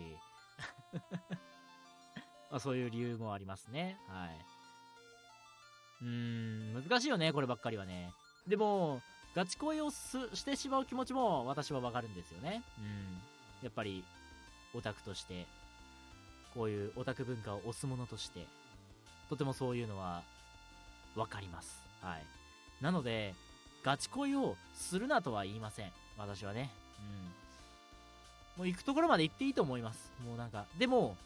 まあそういう理由もありますね。はい。うーん、難しいよね、こればっかりはね。でも、ガチ恋をしてしまう気持ちも私はわかるんですよね。うん。やっぱり、オタクとして、こういうオタク文化を推すものとして、とてもそういうのは、わかります。はい。なので、ガチ恋をするなとは言いません。私はね。うん。もう行くところまで行っていいと思います。もうなんかでも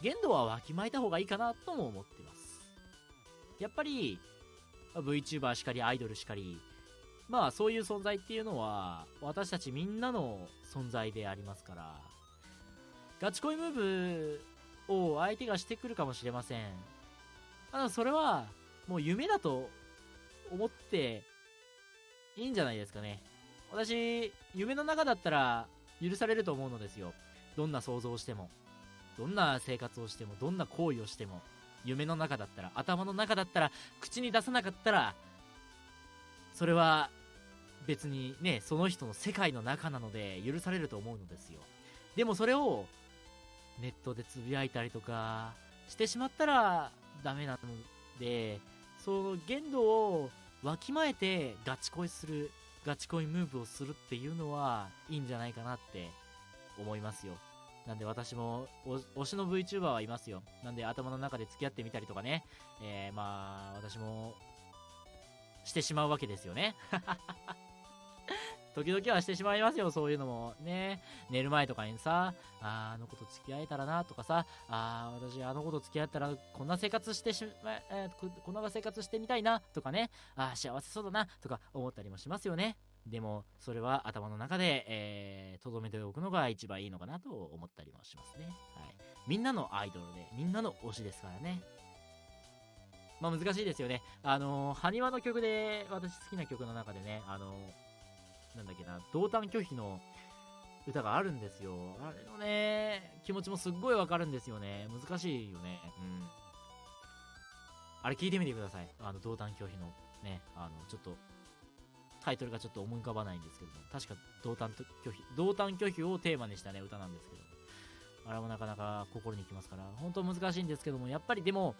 限度はわきまえた方がいいかなとも思ってます。やっぱり VTuber しかりアイドルしかりまあそういう存在っていうのは私たちみんなの存在でありますからガチ恋ムーブを相手がしてくるかもしれません。ただそれはもう夢だと思っていいんじゃないですかね。私夢の中だったら許されると思うのですよ。どんな想像をしてもどんな生活をしてもどんな行為をしても夢の中だったら頭の中だったら口に出さなかったらそれは別にねその人の世界の中なので許されると思うのですよ。でもそれをネットでつぶやいたりとかしてしまったらダメなのでその限度をわきまえてガチ恋するガチ恋ムーブをするっていうのはいいんじゃないかなって思いますよ。なんで私も推しの VTuber はいますよ。なんで頭の中で付き合ってみたりとかね。えー、まあ私もしてしまうわけですよね。時々はしてしまいますよ、そういうのも。ね。寝る前とかにさ、ああの子と付き合えたらなとかさ、ああ、私あの子と付き合ったらこんな生活してしま、えー、こんな生活してみたいなとかね、ああ、幸せそうだなとか思ったりもしますよね。でも、それは頭の中で、えー、留めておくのが一番いいのかなと思ったりもしますね。はい。みんなのアイドルで、みんなの推しですからね。まあ難しいですよね。あのー、ハニワの曲で、私好きな曲の中でね、あのーなんだっけな、同担拒否の歌があるんですよ。あれのね、気持ちもすっごいわかるんですよね。難しいよね。うん。あれ聞いてみてください。あの、同担拒否のね、あの、ちょっと、タイトルがちょっと思い浮かばないんですけども、確か同担拒否、同担拒否をテーマにしたね、歌なんですけど、あれもなかなか心にきますから、本当難しいんですけども、やっぱりでも、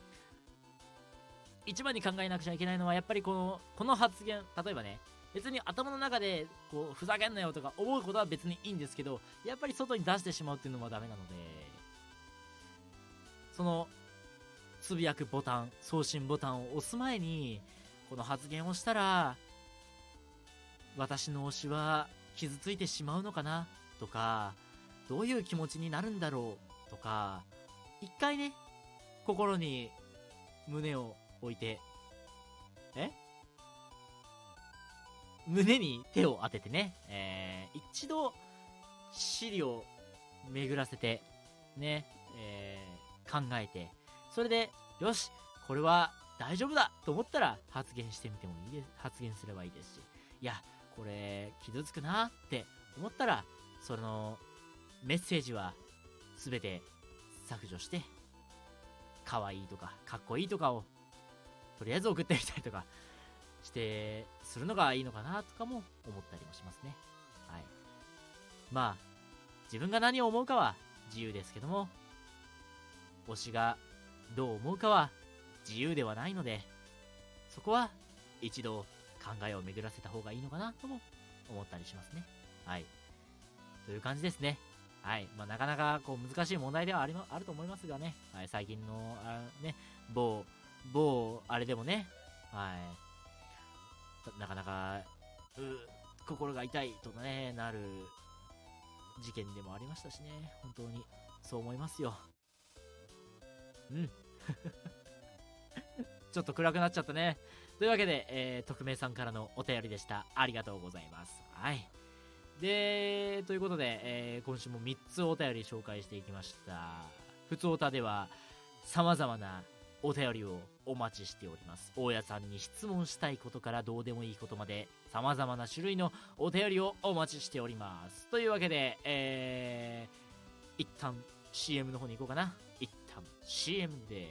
一番に考えなくちゃいけないのは、やっぱりこの、この発言、例えばね、別に頭の中でこうふざけんなよとか思うことは別にいいんですけどやっぱり外に出してしまうっていうのはダメなのでそのつぶやくボタン送信ボタンを押す前にこの発言をしたら私の推しは傷ついてしまうのかなとかどういう気持ちになるんだろうとか一回ね心に胸を置いてえ？胸に手を当ててね、えー、一度、尻を巡らせて、ね、えー、考えて、それで、よし、これは大丈夫だと思ったら発言してみてもいいです。発言すればいいですし、いや、これ、傷つくなって思ったら、その、メッセージは全て削除して、可愛いとか、かっこいいとかを、とりあえず送ってみたりとか、してするのがいいのかなとかも思ったりもしますね。はい。まあ自分が何を思うかは自由ですけども推しがどう思うかは自由ではないのでそこは一度考えを巡らせた方がいいのかなとも思ったりしますね。はい。という感じですね。はい。まあ、なかなかこう難しい問題ではありあると思いますがね、はい、最近のあね某某あれでもね。はい。なかなか、う心が痛いとね、なる事件でもありましたしね、本当に、そう思いますよ。うん。ちょっと暗くなっちゃったね。というわけで、えー、匿名さんからのお便りでした。ありがとうございます。はい。で、ということで、えー、今週も3つお便り紹介していきました。普通おたでは、様々なお便りをお待ちしております。大家さんに質問したいことからどうでもいいことまで様々な種類のお便りをお待ちしております。というわけでえー、一旦 CM の方に行こうかな。一旦 CM で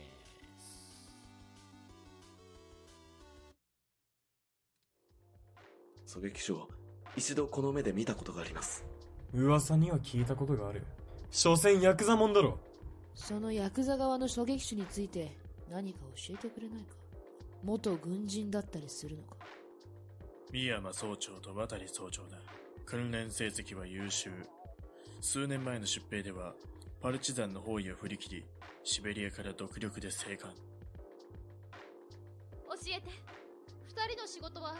す。狙撃手を一度この目で見たことがあります。噂には聞いたことがある。所詮ヤクザもんだろ。そのヤクザ側の狙撃手について何か教えてくれないか？元軍人だったりするのか？三山総長と渡総長だ。訓練成績は優秀。数年前の出兵では、パルチザンの包囲を振り切り、シベリアから独力で生還。教えて。二人の仕事は？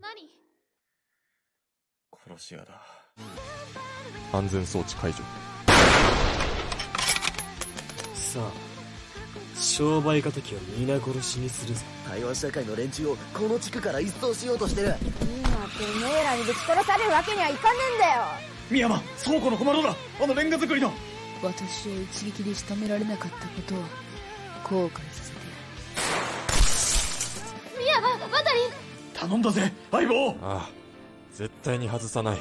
何？殺し屋だ安全装置解除さあ商売敵は皆殺しにするぞ。台湾社会の連中をこの地区から一掃しようとしてる。今てめえらにぶち殺されるわけにはいかねえんだよ。深山倉庫の小窓だ。あのレンガ作りの。私を一撃で仕留められなかったことを後悔させて深山渡り！頼んだぜ相棒。ああ絶対に外さない。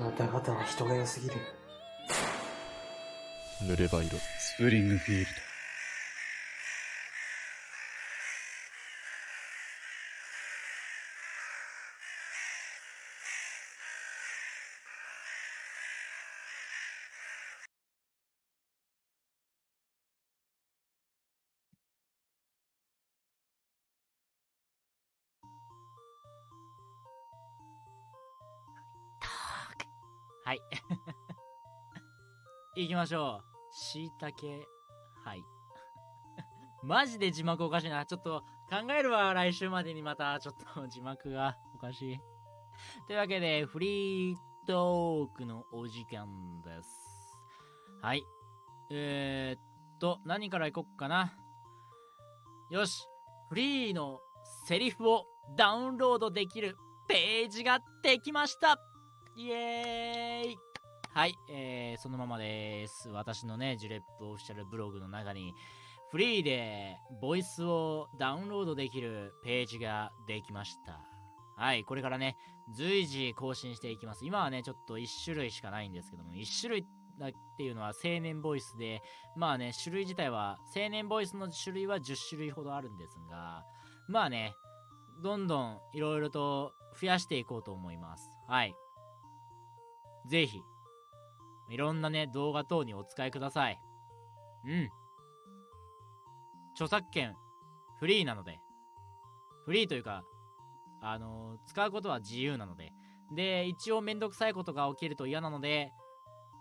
あなた方は人が良すぎる。濡れば色。スプリングフィールドましょう。しいたけ、はい。マジで字幕おかしいな。ちょっと考えるわ。来週までにまた、ちょっと字幕がおかしい。というわけで、フリートークのお時間です。はい。えー、っと、何からいこっかな。よし。フリーのセリフをダウンロードできるページができましたイエーイはい、えー、そのままです。私のね、ジュレップオフィシャルブログの中に、フリーでボイスをダウンロードできるページができました。はい、これからね、随時更新していきます。今はね、ちょっと1種類しかないんですけども、1種類だっていうのは青年ボイスで、まあね、種類自体は、青年ボイスの種類は10種類ほどあるんですが、まあね、どんどんいろいろと増やしていこうと思います。はい。ぜひ、いろんなね、動画等にお使いください。うん。著作権、フリーなので、フリーというか、あのー使うことは自由なので、で、一応めんどくさいことが起きると嫌なので、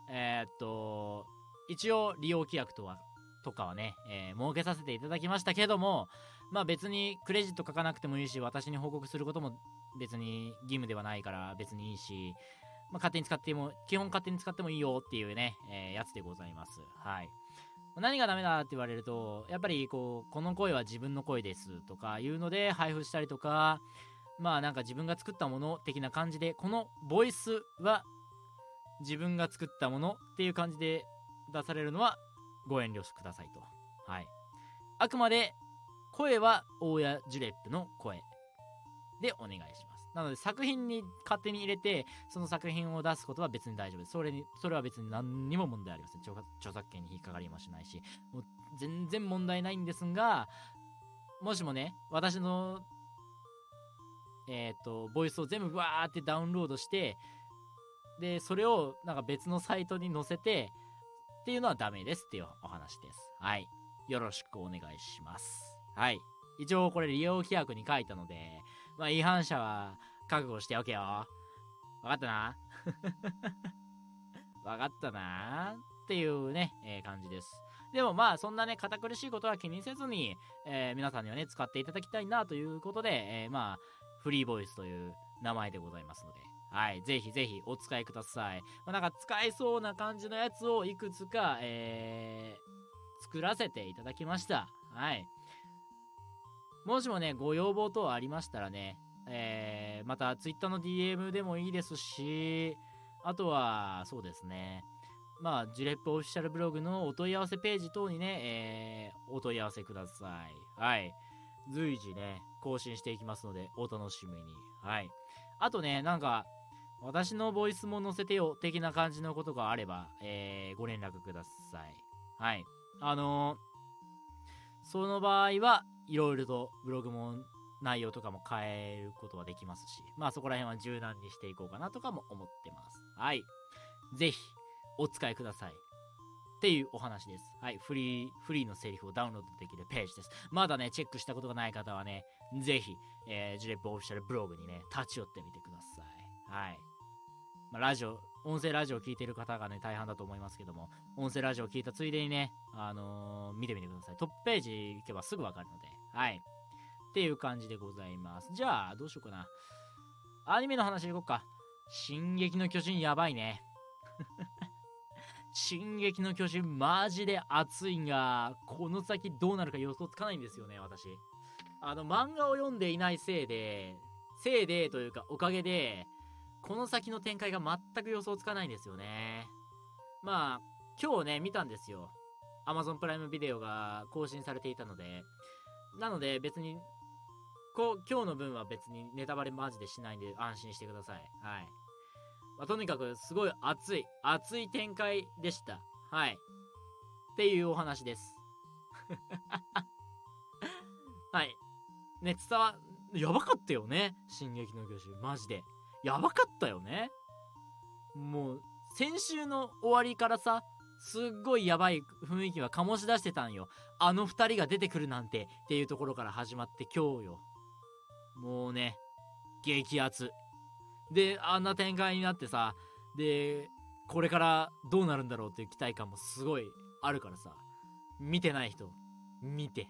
えーっと、一応利用規約とは、とかはね、えー設けさせていただきましたけども、まあ別にクレジット書かなくてもいいし、私に報告することも別に義務ではないから別にいいし、まあ、勝手に使っても、基本勝手に使ってもいいよっていうね、えーやつでございます。はい。何がダメだって言われると、やっぱりこう、この声は自分の声ですとかいうので配布したりとか、まあなんか自分が作ったもの的な感じで、このボイスは自分が作ったものっていう感じで出されるのはご遠慮くださいと。はい。あくまで声は大谷ジュレップの声でお願いします。なので作品に勝手に入れて、その作品を出すことは別に大丈夫です。それに、それは別に何にも問題ありません。著作権に引っかかりもしないし、もう全然問題ないんですが、もしもね、私の、えっ、と、ボイスを全部わーってダウンロードして、で、それをなんか別のサイトに載せて、っていうのはダメですっていうお話です。はい。よろしくお願いします。はい。一応これ利用規約に書いたので、まあ違反者は覚悟しておけよ。わかったな？わかったなっていうね、えー感じです。でもまあそんなね、堅苦しいことは気にせずに、えー皆さんにはね、使っていただきたいなということで、えーまあ、フリーボイスという名前でございますので、はい、ぜひぜひお使いください。まあ、なんか使えそうな感じのやつをいくつか、えー、作らせていただきました。はい。もしもね、ご要望等ありましたらね、えー、また Twitter の DM でもいいですし、あとは、そうですね、まあ、ジュレップオフィシャルブログのお問い合わせページ等にね、えー、お問い合わせください。はい。随時ね、更新していきますので、お楽しみに。はい。あとね、なんか、私のボイスも載せてよ、的な感じのことがあれば、えー、ご連絡ください。はい。あのーその場合は、いろいろとブログも内容とかも変えることはできますし、まあそこら辺は柔軟にしていこうかなとかも思ってます。はい。ぜひ、お使いください。っていうお話です。はい。フリー、フリーのセリフをダウンロードできるページです。まだね、チェックしたことがない方はね、ぜひ、えー、ジュレップオフィシャルブログにね、立ち寄ってみてください。はい。まあ、ラジオ、音声ラジオを聞いてる方がね、大半だと思いますけども、音声ラジオを聞いたついでにね、あのー見てみてください。トップページ行けばすぐわかるので、はい。っていう感じでございます。じゃあ、どうしようかな。アニメの話いこうか。進撃の巨人やばいね。進撃の巨人マジで熱いが、この先どうなるか予想つかないんですよね、私。あの、漫画を読んでいないせいで、せいでというかおかげで、この先の展開が全く予想つかないんですよね。まあ、今日ね、見たんですよ。Amazon プライムビデオが更新されていたので。なので別に、こう、今日の分は別にネタバレマジでしないんで安心してください。はい。まあ、とにかくすごい熱い、熱い展開でした。はい。っていうお話です。はい。ね、伝わ、やばかったよね。進撃の巨人。マジで。やばかったよね。もう、先週の終わりからさ、すっごいやばい雰囲気は醸し出してたんよ。あの二人が出てくるなんてっていうところから始まって今日よ。もうね、激アツ。で、あんな展開になってさ、で、これからどうなるんだろうっていう期待感もすごいあるからさ、見てない人、見て。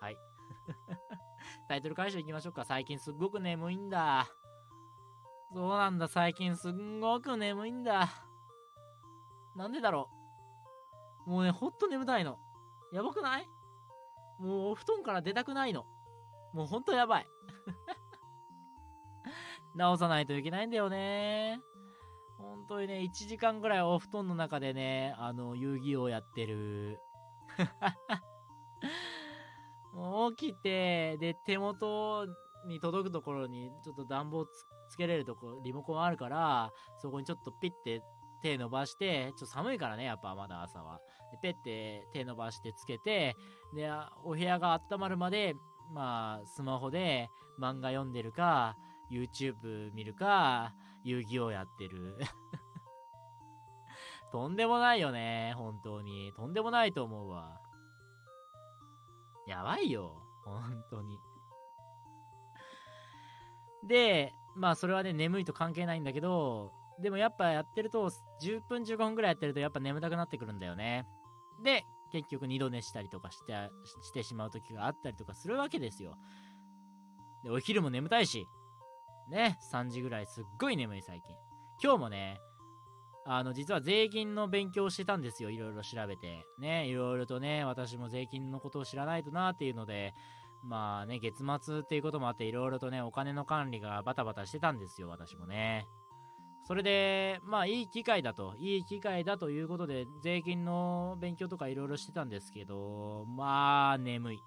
はい。タイトル回収いきましょうか。最近すっごく眠いんだ。そうなんだ、最近すんごく眠いんだ。なんでだろう。もうね、ほんと眠たいの。やばくない？もうお布団から出たくないの。もうほんとやばい。直さないといけないんだよね。本当にね、1時間ぐらいお布団の中でね、あの、遊戯王やってる。もう起きて、で、手元に届くところにちょっと暖房つつけれるとこリモコンあるから、そこにちょっとピッて手伸ばして、ちょっと寒いからね、やっぱまだ朝は。で、ペッて手伸ばしてつけて、で、お部屋が温まるまで、まあ、スマホで漫画読んでるか、YouTube 見るか、遊戯王やってる。とんでもないよね、本当に。とんでもないと思うわ。やばいよ、本当に。で、まあそれはね、眠いと関係ないんだけど、でもやっぱやってると、10分15分くらいやってるとやっぱ眠たくなってくるんだよね。で、結局二度寝したりとかして、してしまう時があったりとかするわけですよ。で、お昼も眠たいし、ね、3時ぐらいすっごい眠い最近。今日もね、あの、実は税金の勉強をしてたんですよ。いろいろ調べて。ね、いろいろとね、私も税金のことを知らないとなっていうので、まあね、月末っていうこともあって、いろいろとね、お金の管理がバタバタしてたんですよ、私もね。それで、まあ、いい機会だと、いい機会だということで、税金の勉強とかいろいろしてたんですけど、まあ、眠い。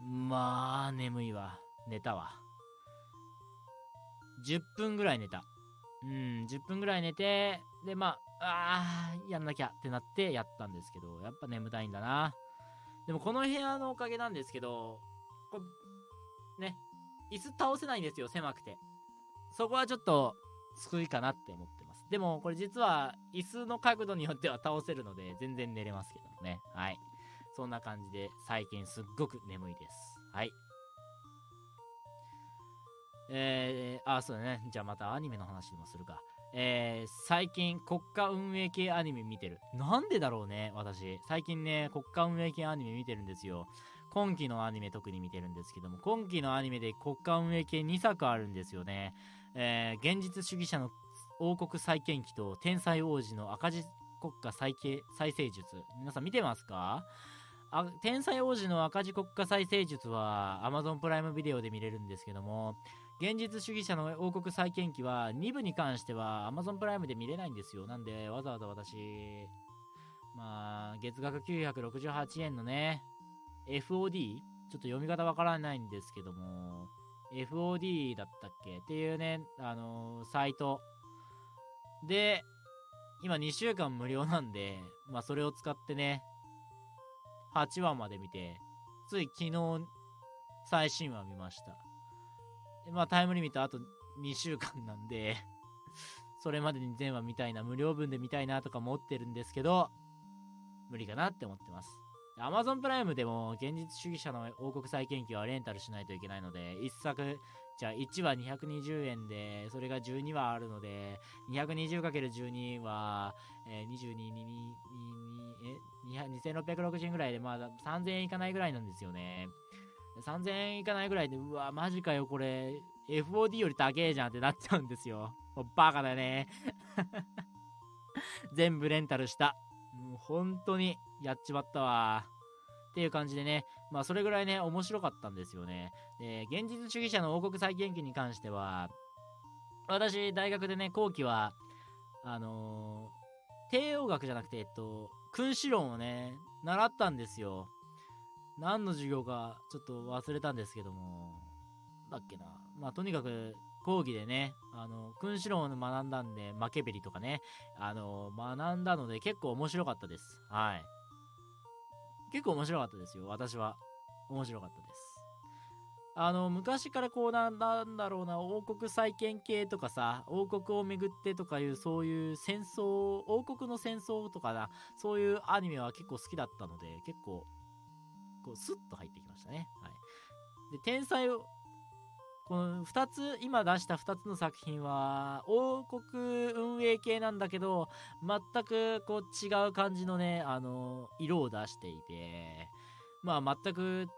まあ、眠いわ。寝たわ。10分ぐらい寝た。うん、10分ぐらい寝て、で、まあ、あー、やんなきゃってなってやったんですけど、やっぱ眠たいんだな。でもこの部屋のおかげなんですけど、こね、椅子倒せないんですよ、狭くて。そこはちょっと救いかなって思ってます。でもこれ実は椅子の角度によっては倒せるので全然寝れますけどもね。はい。そんな感じで最近すっごく眠いです。はい。えー、あ、そうだね。じゃあまたアニメの話でもするか。えー、最近国家運営系アニメ見てる。なんでだろうね、私。最近ね、国家運営系アニメ見てるんですよ。今期のアニメ特に見てるんですけども、今期のアニメで国家運営系2作あるんですよね。えー、現実主義者の王国再建記と天才王子の赤字国家再再生術。皆さん見てますか？あ天才王子の赤字国家再生術は Amazon プライムビデオで見れるんですけども、現実主義者の王国再建記は2部に関しては Amazon プライムで見れないんですよ。なんでわざわざ私、まあ、月額968円のね、FOD? ちょっと読み方わからないんですけども、FOD だったっけ？っていうね、あのーサイトで、今2週間無料なんで、まあそれを使ってね、8話まで見て、つい昨日最新話見ました。まあタイムリミットあと2週間なんで、それまでに全話見たいな、無料分で見たいなとか思ってるんですけど、無理かなって思ってます。Amazon プライムでも現実主義者の王国再建記はレンタルしないといけないので、1作、じゃあ1話220円で、それが12話あるので、220×12 は、えー、22、2、2、2、え、2660円ぐらいで、まあ3000円いかないぐらいなんですよね。3000円いかないぐらいで、うわ、マジかよ、これ、FOD より高えじゃんってなっちゃうんですよ。もうバカだね。全部レンタルした。もう本当にやっちまったわ。っていう感じでね、まあそれぐらいね、面白かったんですよね。で、現実主義者の王国再建記に関しては、私、大学でね、後期は、あのー、帝王学じゃなくて、えっと、君主論をね、習ったんですよ。何の授業かちょっと忘れたんですけども、だっけな。まあ、とにかく、講義でね、あの、君主論を学んだんで、マケベリとかね、あの、学んだので結構面白かったです。はい。結構面白かったですよ、私は。面白かったです。あの、昔からこうなんだろうな、王国再建系とかさ、王国をめぐってとかいう、そういう戦争、王国の戦争とかな、そういうアニメは結構好きだったので、結構、こう、スッと入ってきましたね。はい。で、天才を、この2つ、今出した2つの作品は、王国運営系なんだけど、全くこう違う感じのね、あの、色を出していて、まあ全く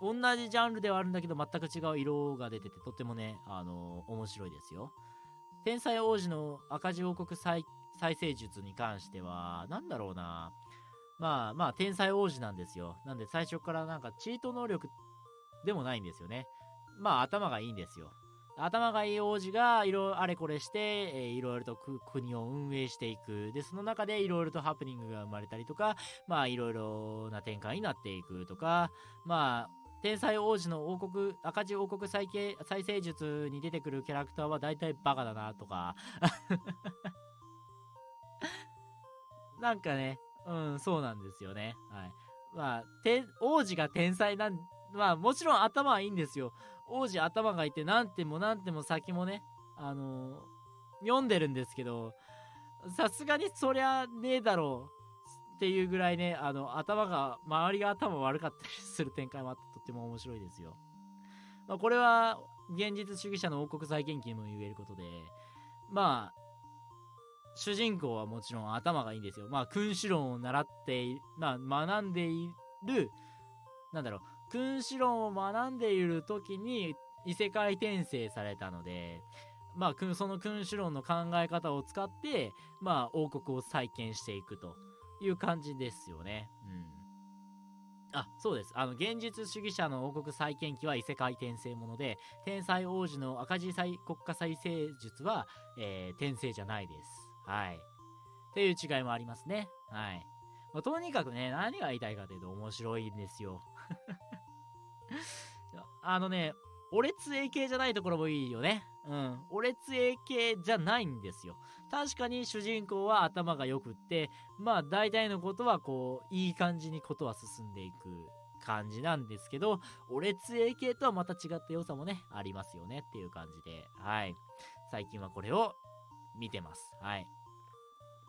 同じジャンルではあるんだけど全く違う色が出ててとってもねあの面白いですよ天才王子の赤字王国再生術に関してはなんだろうなまあまあ天才王子なんですよなんで最初からなんかチート能力でもないんですよねまあ頭がいいんですよ頭がいい王子がいろあれこれして、えーいろいろと国を運営していく。で、その中でいろいろとハプニングが生まれたりとか、まあいろいろな展開になっていくとか、まあ天才王子の王国、赤字王国再建再生術に出てくるキャラクターは大体バカだなとか。なんかね、うん、そうなんですよね。はい。まあ、天王子が天才なん、まあもちろん頭はいいんですよ。王子頭がいて何点も何点も先もね、あのー読んでるんですけど、さすがにそりゃねえだろうっていうぐらいね、あの、頭が、周りが頭悪かったりする展開もあってとっても面白いですよ。まあ、これは、現実主義者の王国再建記にも言えることで、まあ、主人公はもちろん頭がいいんですよ。まあ、君主論を習っている、まあ、学んでいる、なんだろう、君主論を学んでいる時に異世界転生されたので、まあ、その君主論の考え方を使って、まあ、王国を再建していくという感じですよね。うん。あ、そうです。あの、現実主義者の王国再建記は異世界転生もので、天才王子の赤字国家再生術は、えー転生じゃないです。はい。っていう違いもありますね。はい。まあとにかくね、何が言いたいかというと面白いんですよ。あのね、オレツ A 系じゃないところもいいよね。うん。オレツ A 系じゃないんですよ。確かに主人公は頭が良くって、まあ大体のことはこう、いい感じにことは進んでいく感じなんですけど、オレツ A 系とはまた違った良さもね、ありますよねっていう感じで、はい。最近はこれを見てます。はい。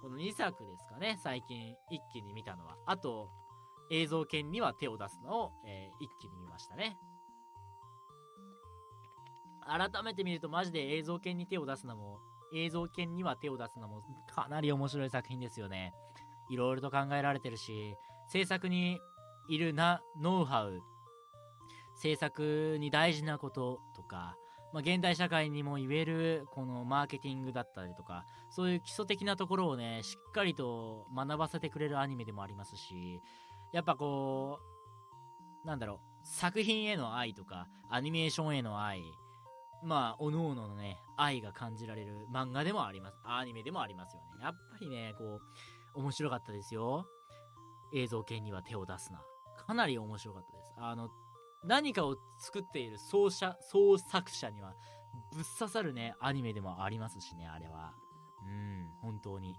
この2作ですかね、最近一気に見たのは。あと、映像犬には手を出すのを、えー一気に見ましたね。改めて見るとマジで映像犬に手を出すのも、映像犬には手を出すのもかなり面白い作品ですよね。いろいろと考えられてるし、制作にいるな、ノウハウ、制作に大事なこととか、まあ、現代社会にも言えるこのマーケティングだったりとか、そういう基礎的なところをね、しっかりと学ばせてくれるアニメでもありますし、やっぱこう、なんだろう、作品への愛とか、アニメーションへの愛、まあ、おのおののね、愛が感じられる漫画でもあります。アニメでもありますよね。やっぱりね、こう、面白かったですよ。映像系には手を出すな。かなり面白かったです。あの、何かを作っている創作創作者にはぶっ刺さるね、アニメでもありますしね、あれは。うん、本当に。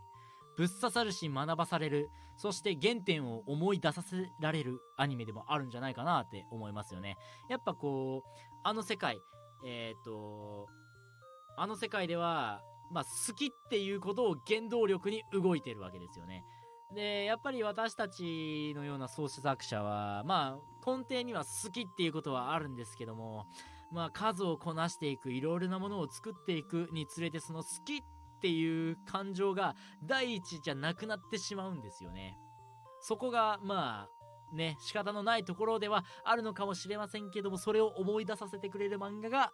ぶっ刺さるし学ばされる、そして原点を思い出させられるアニメでもあるんじゃないかなって思いますよね。やっぱこう、あの世界、えっ、と、あの世界では、まあ、好きっていうことを原動力に動いてるわけですよね。で、やっぱり私たちのような創始作者は、まあ、根底には好きっていうことはあるんですけども、まあ、数をこなしていく、いろいろなものを作っていくにつれて、その好きっていう感情が第一じゃなくなってしまうんですよね。そこが、まあ、ね、仕方のないところではあるのかもしれませんけども、それを思い出させてくれる漫画が、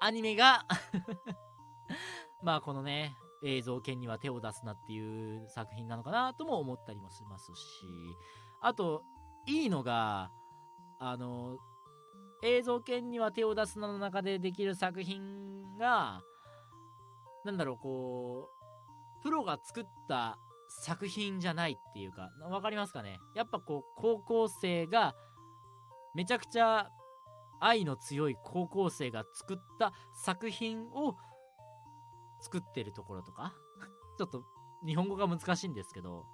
アニメが まあこのね、映像権には手を出すなっていう作品なのかなとも思ったりもしますし、あと、いいのが、あの、映像権には手を出すなの中でできる作品が、なんだろう、こう、プロが作った作品じゃないっていうか、わかりますかね？やっぱこう、高校生が、めちゃくちゃ愛の強い高校生が作った作品を作ってるところとか、ちょっと日本語が難しいんですけど、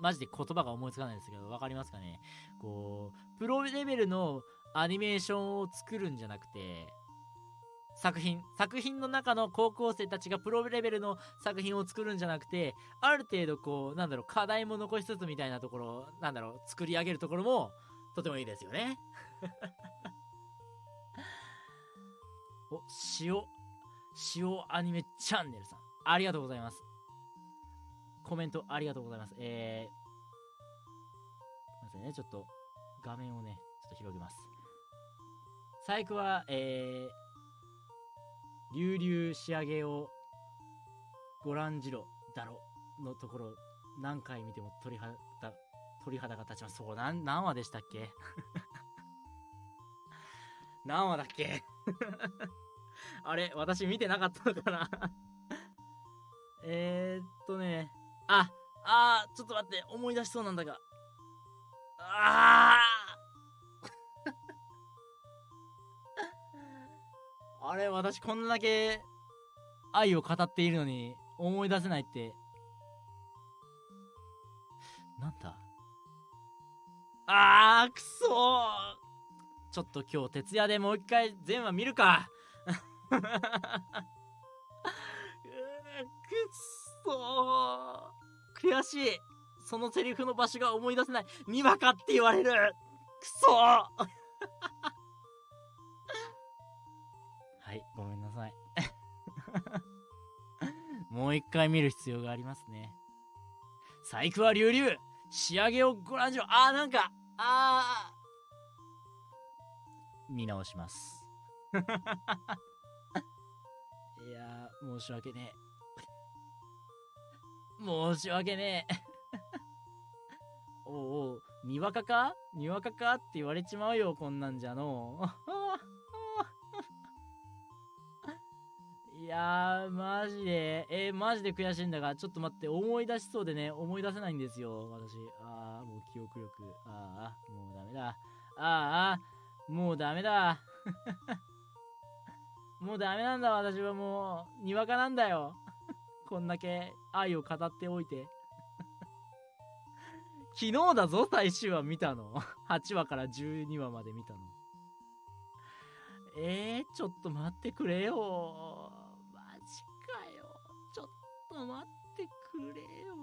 マジで言葉が思いつかないですけど、わかりますかね？こう、プロレベルのアニメーションを作るんじゃなくて、作品、作品の中の高校生たちがプロレベルの作品を作るんじゃなくて、ある程度こう、なんだろう、課題も残しつつみたいなところ、なんだろう、作り上げるところも、とてもいいですよね。お、塩、塩アニメチャンネルさん。ありがとうございます。コメントありがとうございます。えー、すいませんね、ちょっと画面をね、ちょっと広げます。細工は、えー、流々仕上げをご覧じろだろのところ、何回見ても鳥肌、鳥肌が立ちます。そう、何、何話でしたっけ？何話だっけ？あれ私見てなかったのかな えっとね、あ、あー、ちょっと待って、思い出しそうなんだが。あー あれ、私こんだけ愛を語っているのに思い出せないって。なんだ？あー、くそーちょっと今日徹夜でもう一回全話見るか。くっそー。悔しい。そのセリフの場所が思い出せない。にわかって言われる。くそ はいごめんなさい。もう一回見る必要がありますね。細工は流々仕上げをご覧しろあーなんかあー。見直します。いやー、申し訳ねえ。申し訳ねえ。おうおう、にわかか？にわかかって言われちまうよ、こんなんじゃの。いやー、マジで、えー、マジで悔しいんだが、ちょっと待って、思い出しそうでね、思い出せないんですよ、私。あー、もう記憶力。あー、もうダメだ。あー、もうダメだ。もうダメなんだ、私はもう、にわかなんだよ。こんだけ愛を語っておいて。昨日だぞ、最終話見たの。8話から12話まで見たの。えー、ちょっと待ってくれよ。マジかよ。ちょっと待ってくれよ。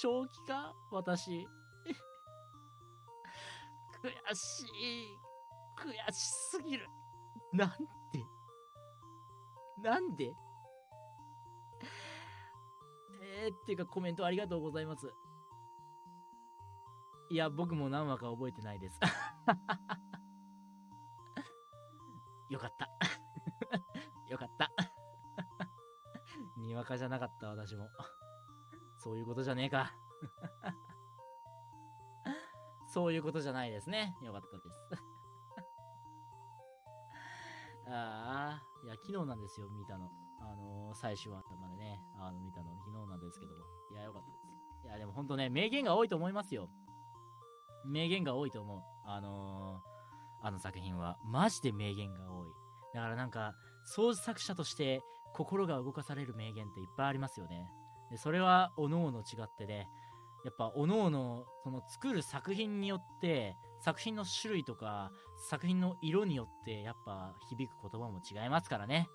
正気か私。悔しい。悔しすぎる。なんなんで？えー、っていうかコメントありがとうございます。いや、僕も何話か覚えてないです。よかった。よかった。にわかじゃなかった私も。そういうことじゃねえか。そういうことじゃないですね。よかったです。ああ、いや、昨日なんですよ、見たの。あのー、最終話までね、あの、見たの、昨日なんですけども。いや、よかったです。いや、でもほんとね、名言が多いと思いますよ。名言が多いと思う。あのー、あの作品は。マジで名言が多い。だからなんか、創作者として心が動かされる名言っていっぱいありますよね。で、それは、おのおの違ってで、やっぱ、おのおの、その作る作品によって、作品の種類とか、作品の色によって、やっぱ、響く言葉も違いますからね。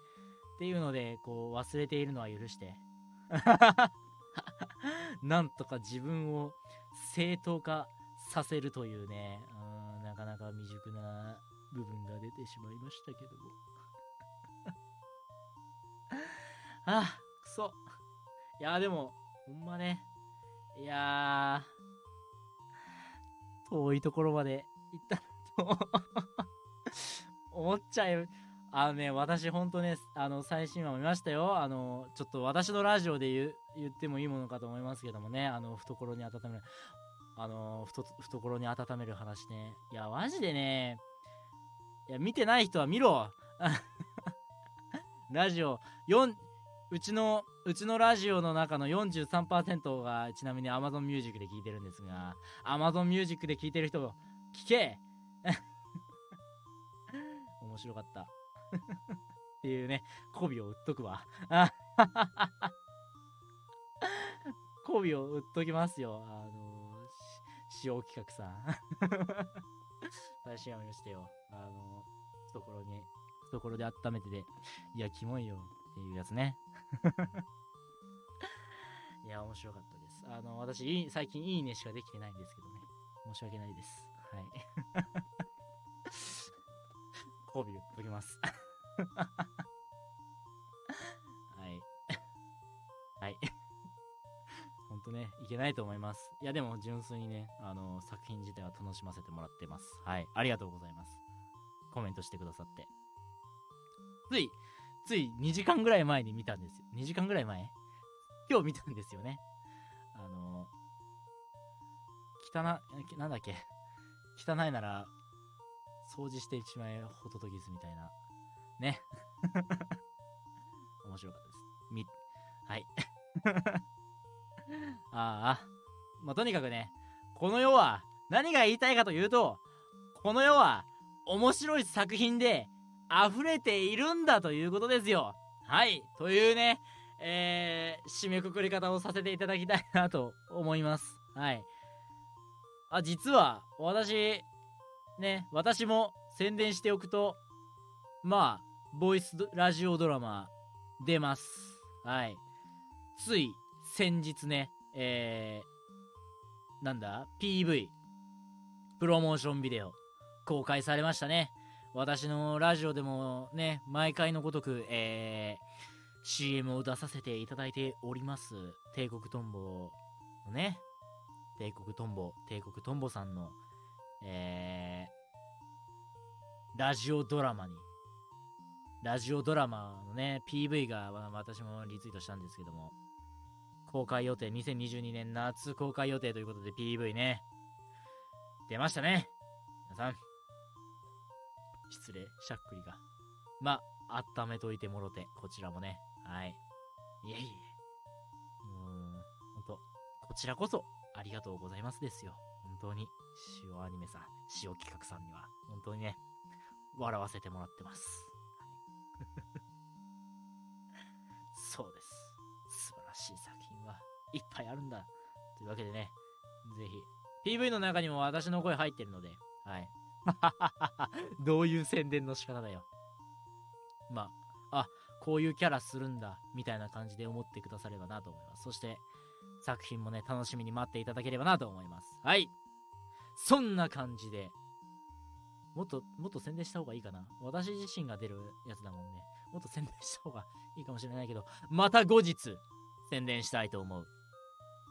っていうので、こう、忘れているのは許して。なんとか自分を正当化させるというね、うん、なかなか未熟な部分が出てしまいましたけども。あ、くそ。いや、でも、ほんまね。いやー遠いところまで行ったと思っちゃう。あのね、私ほんとね、あの、最新話見ましたよ。あの、ちょっと私のラジオで言言ってもいいものかと思いますけどもね、あの、懐に温める、あの、ふと懐に温める話ね。いや、マジでね、いや、見てない人は見ろ ラジオ、4、うちの、うちのラジオの中の43%がちなみに Amazon Music で聴いてるんですが、Amazon Music で聴いてる人、聞け 面白かった。っていうね、媚びを売っとくわ。媚びを売っときますよ。あのし、塩企画さん。最新話見ましたよ。あの、懐に、懐で温めてて、いや、キモいよっていうやつね。いや、面白かったです。あの、私、最近いいねしかできてないんですけどね。申し訳ないです。はい。媚び売っときます。はい。はい。ほんとね、いけないと思います。いや、でも純粋にね、あの、作品自体は楽しませてもらってます。はい。ありがとうございます。コメントしてくださって。つい、つい2時間ぐらい前に見たんですよ。2時間ぐらい前？今日見たんですよね。あの、汚、なんだっけ？汚いなら、掃除してしまえホトトギスみたいな。ね。面白かったです。み、はい。ああ。まあ、とにかくね、この世は、何が言いたいかというと、この世は、面白い作品で、溢れているんだということですよ。はい。というね、えー、締めくくり方をさせていただきたいなと思います。はい。あ、実は、私、ね、私も宣伝しておくと、まあ、ボイスラジオドラマ出ます。はい。つい先日ね、えー、なんだ ?PV、プロモーションビデオ、公開されましたね。私のラジオでもね、毎回のごとく、えー、CM を出させていただいております。帝国トンボのね、帝国トンボ、帝国トンボさんの、えー、ラジオドラマに、ラジオドラマのね、PV が私もリツイートしたんですけども、公開予定、2022年夏公開予定ということで PV ね、出ましたね。皆さん、失礼、しゃっくりが。まあ、温めといてもろて、こちらもね、はい。いえいえ。もう、ほんと、こちらこそ、ありがとうございますですよ。本当に、塩アニメさん、塩企画さんには、本当にね、笑わせてもらってます。そうです。素晴らしい作品はいっぱいあるんだ。というわけでね、ぜひ、PV の中にも私の声入ってるので、はい。どういう宣伝の仕方だよ。まあ、あ、こういうキャラするんだ、みたいな感じで思ってくださればなと思います。そして、作品もね、楽しみに待っていただければなと思います。はい。そんな感じで、もっと、もっと宣伝した方がいいかな。私自身が出るやつだもんね。もっと宣伝した方がいいかもしれないけど、また後日、宣伝したいと思う。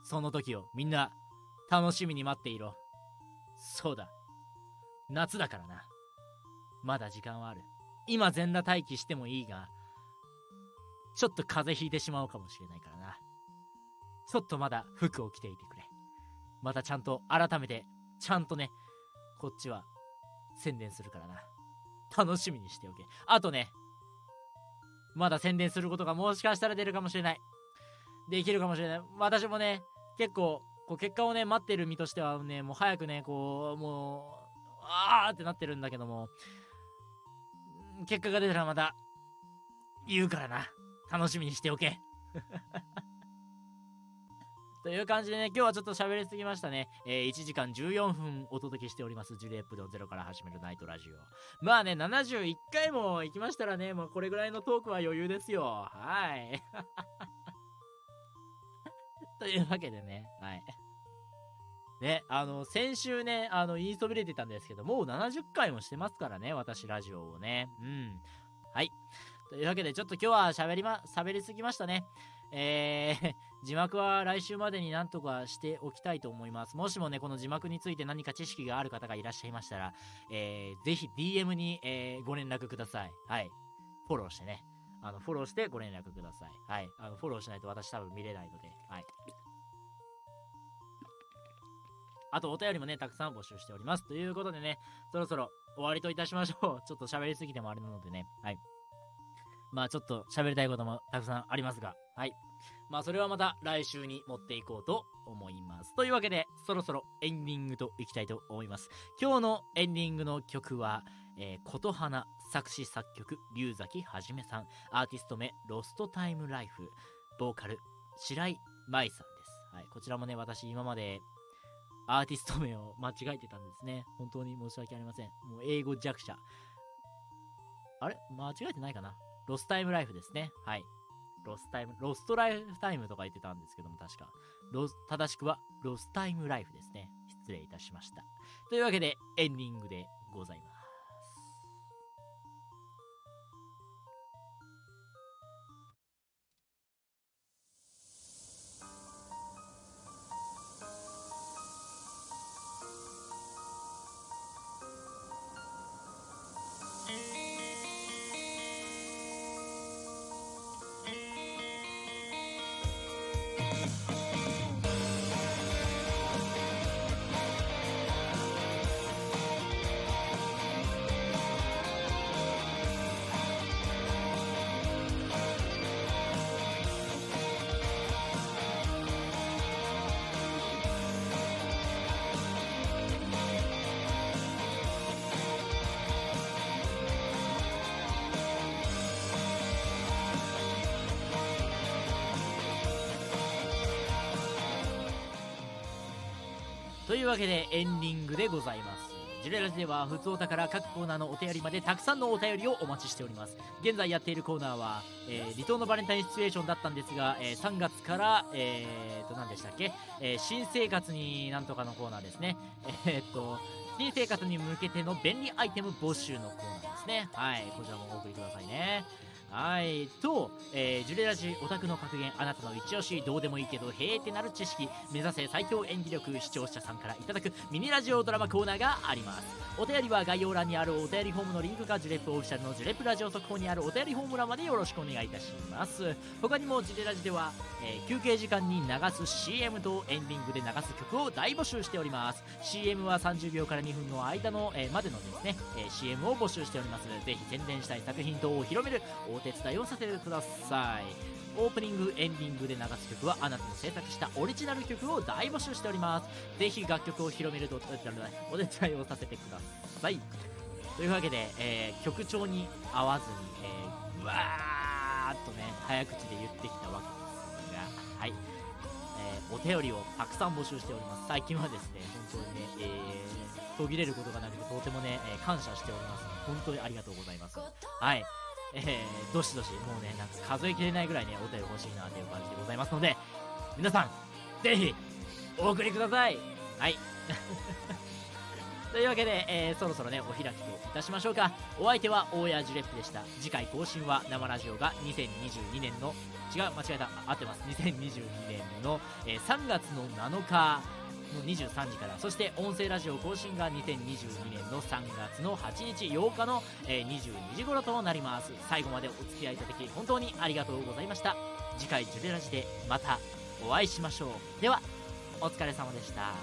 その時をみんな、楽しみに待っていろ。そうだ。夏だからな。まだ時間はある。今全裸待機してもいいが、ちょっと風邪ひいてしまうかもしれないからな。ちょっとまだ服を着ていてくれ。またちゃんと改めて、ちゃんとね、こっちは宣伝するからな。楽しみにしておけ。あとね、まだ宣伝することがもしかしたら出るかもしれない。できるかもしれない。私もね、結構、こう結果をね、待ってる身としてはね、もう早くね、こう、もう、あーってなってるんだけども、結果が出たらまた、言うからな。楽しみにしておけ。という感じでね、今日はちょっと喋りすぎましたね。えー、1時間14分お届けしております。ジュリエップのゼロから始めるナイトラジオ。まあね、71回も行きましたらね、もうこれぐらいのトークは余裕ですよ。はい。というわけでね、はい。ね、あの、先週ね、あの、言いそびれてたんですけど、もう70回もしてますからね、私ラジオをね。うん。はい。というわけで、ちょっと今日は喋りま、喋りすぎましたね。えー、字幕は来週までになんとかしておきたいと思います。もしもね、この字幕について何か知識がある方がいらっしゃいましたら、えー、ぜひ DM に、えー、ご連絡ください。はい。フォローしてね。あの、フォローしてご連絡ください。はい。あの、フォローしないと私多分見れないので、はい。あと、お便りもね、たくさん募集しております。ということでね、そろそろ終わりといたしましょう。ちょっと喋りすぎてもあれなのでね。はい。まあちょっと喋りたいこともたくさんありますが、はい。まあそれはまた来週に持っていこうと思います。というわけで、そろそろエンディングといきたいと思います。今日のエンディングの曲は、えー、琴花作詞作曲、龍崎はじめさん、アーティスト名、ロストタイムライフ、ボーカル、白井舞さんです。はい。こちらもね、私今までアーティスト名を間違えてたんですね。本当に申し訳ありません。もう英語弱者。あれ？間違えてないかな？ロスタイムライフですね。はい。ロスタイム、ロストライフタイムとか言ってたんですけども、確か。ロス、正しくは、ロスタイムライフですね。失礼いたしました。というわけで、エンディングでございます。というわけでエンディングでございます。ジュレラジでは、普通お宝各コーナーのお便りまでたくさんのお便りをお待ちしております。現在やっているコーナーは、えー離島のバレンタインシチュエーションだったんですが、えー3月から、えーと、何でしたっけ、えー新生活になんとかのコーナーですね。えーっと、新生活に向けての便利アイテム募集のコーナーですね。はい、こちらもお送りくださいね。はい。と、えージュレラジオタクの格言、あなたの一押し、どうでもいいけど、へーってなる知識、目指せ最強演技力、視聴者さんからいただくミニラジオドラマコーナーがあります。お便りは概要欄にあるお便りフォームのリンクか、ジュレップオフィシャルのジュレップラジオ速報にあるお便りフォーム欄までよろしくお願いいたします。他にもジュレラジでは、えー休憩時間に流す CM とエンディングで流す曲を大募集しております CM は30秒から2分の間の、えーまでのですね、え CM を募集しておりますぜひ宣伝したい作品等を広めるお手伝いをさせてください。オープニングエンディングで流す曲はあなたの制作したオリジナル曲を大募集しております。ぜひ楽曲を広めるとお手伝いをさせてください。というわけで、えー曲調に合わずに、えー、わーっとね早口で言ってきたわけですがはい、えお便りをたくさん募集しております。最近はですね本当にね、えー途切れることがなくてとてもね、えー感謝しております。本当にありがとうございます。はい。えー、どしどしもうねなんか数えきれないぐらいねお便り欲しいなという感じでございますので皆さんぜひお送りください。はい。というわけで、えーそろそろねお開きといたしましょうか。お相手は大谷ジュレップでした。次回更新は生ラジオが2022年の違う間違えた。合ってます。2022年の、えー3月の7日の23時からそして音声ラジオ更新が2022年の3月の8日8日の、え、22時頃となります。最後までお付き合いいただき本当にありがとうございました。次回ジュレラジでまたお会いしましょう。ではお疲れ様でした。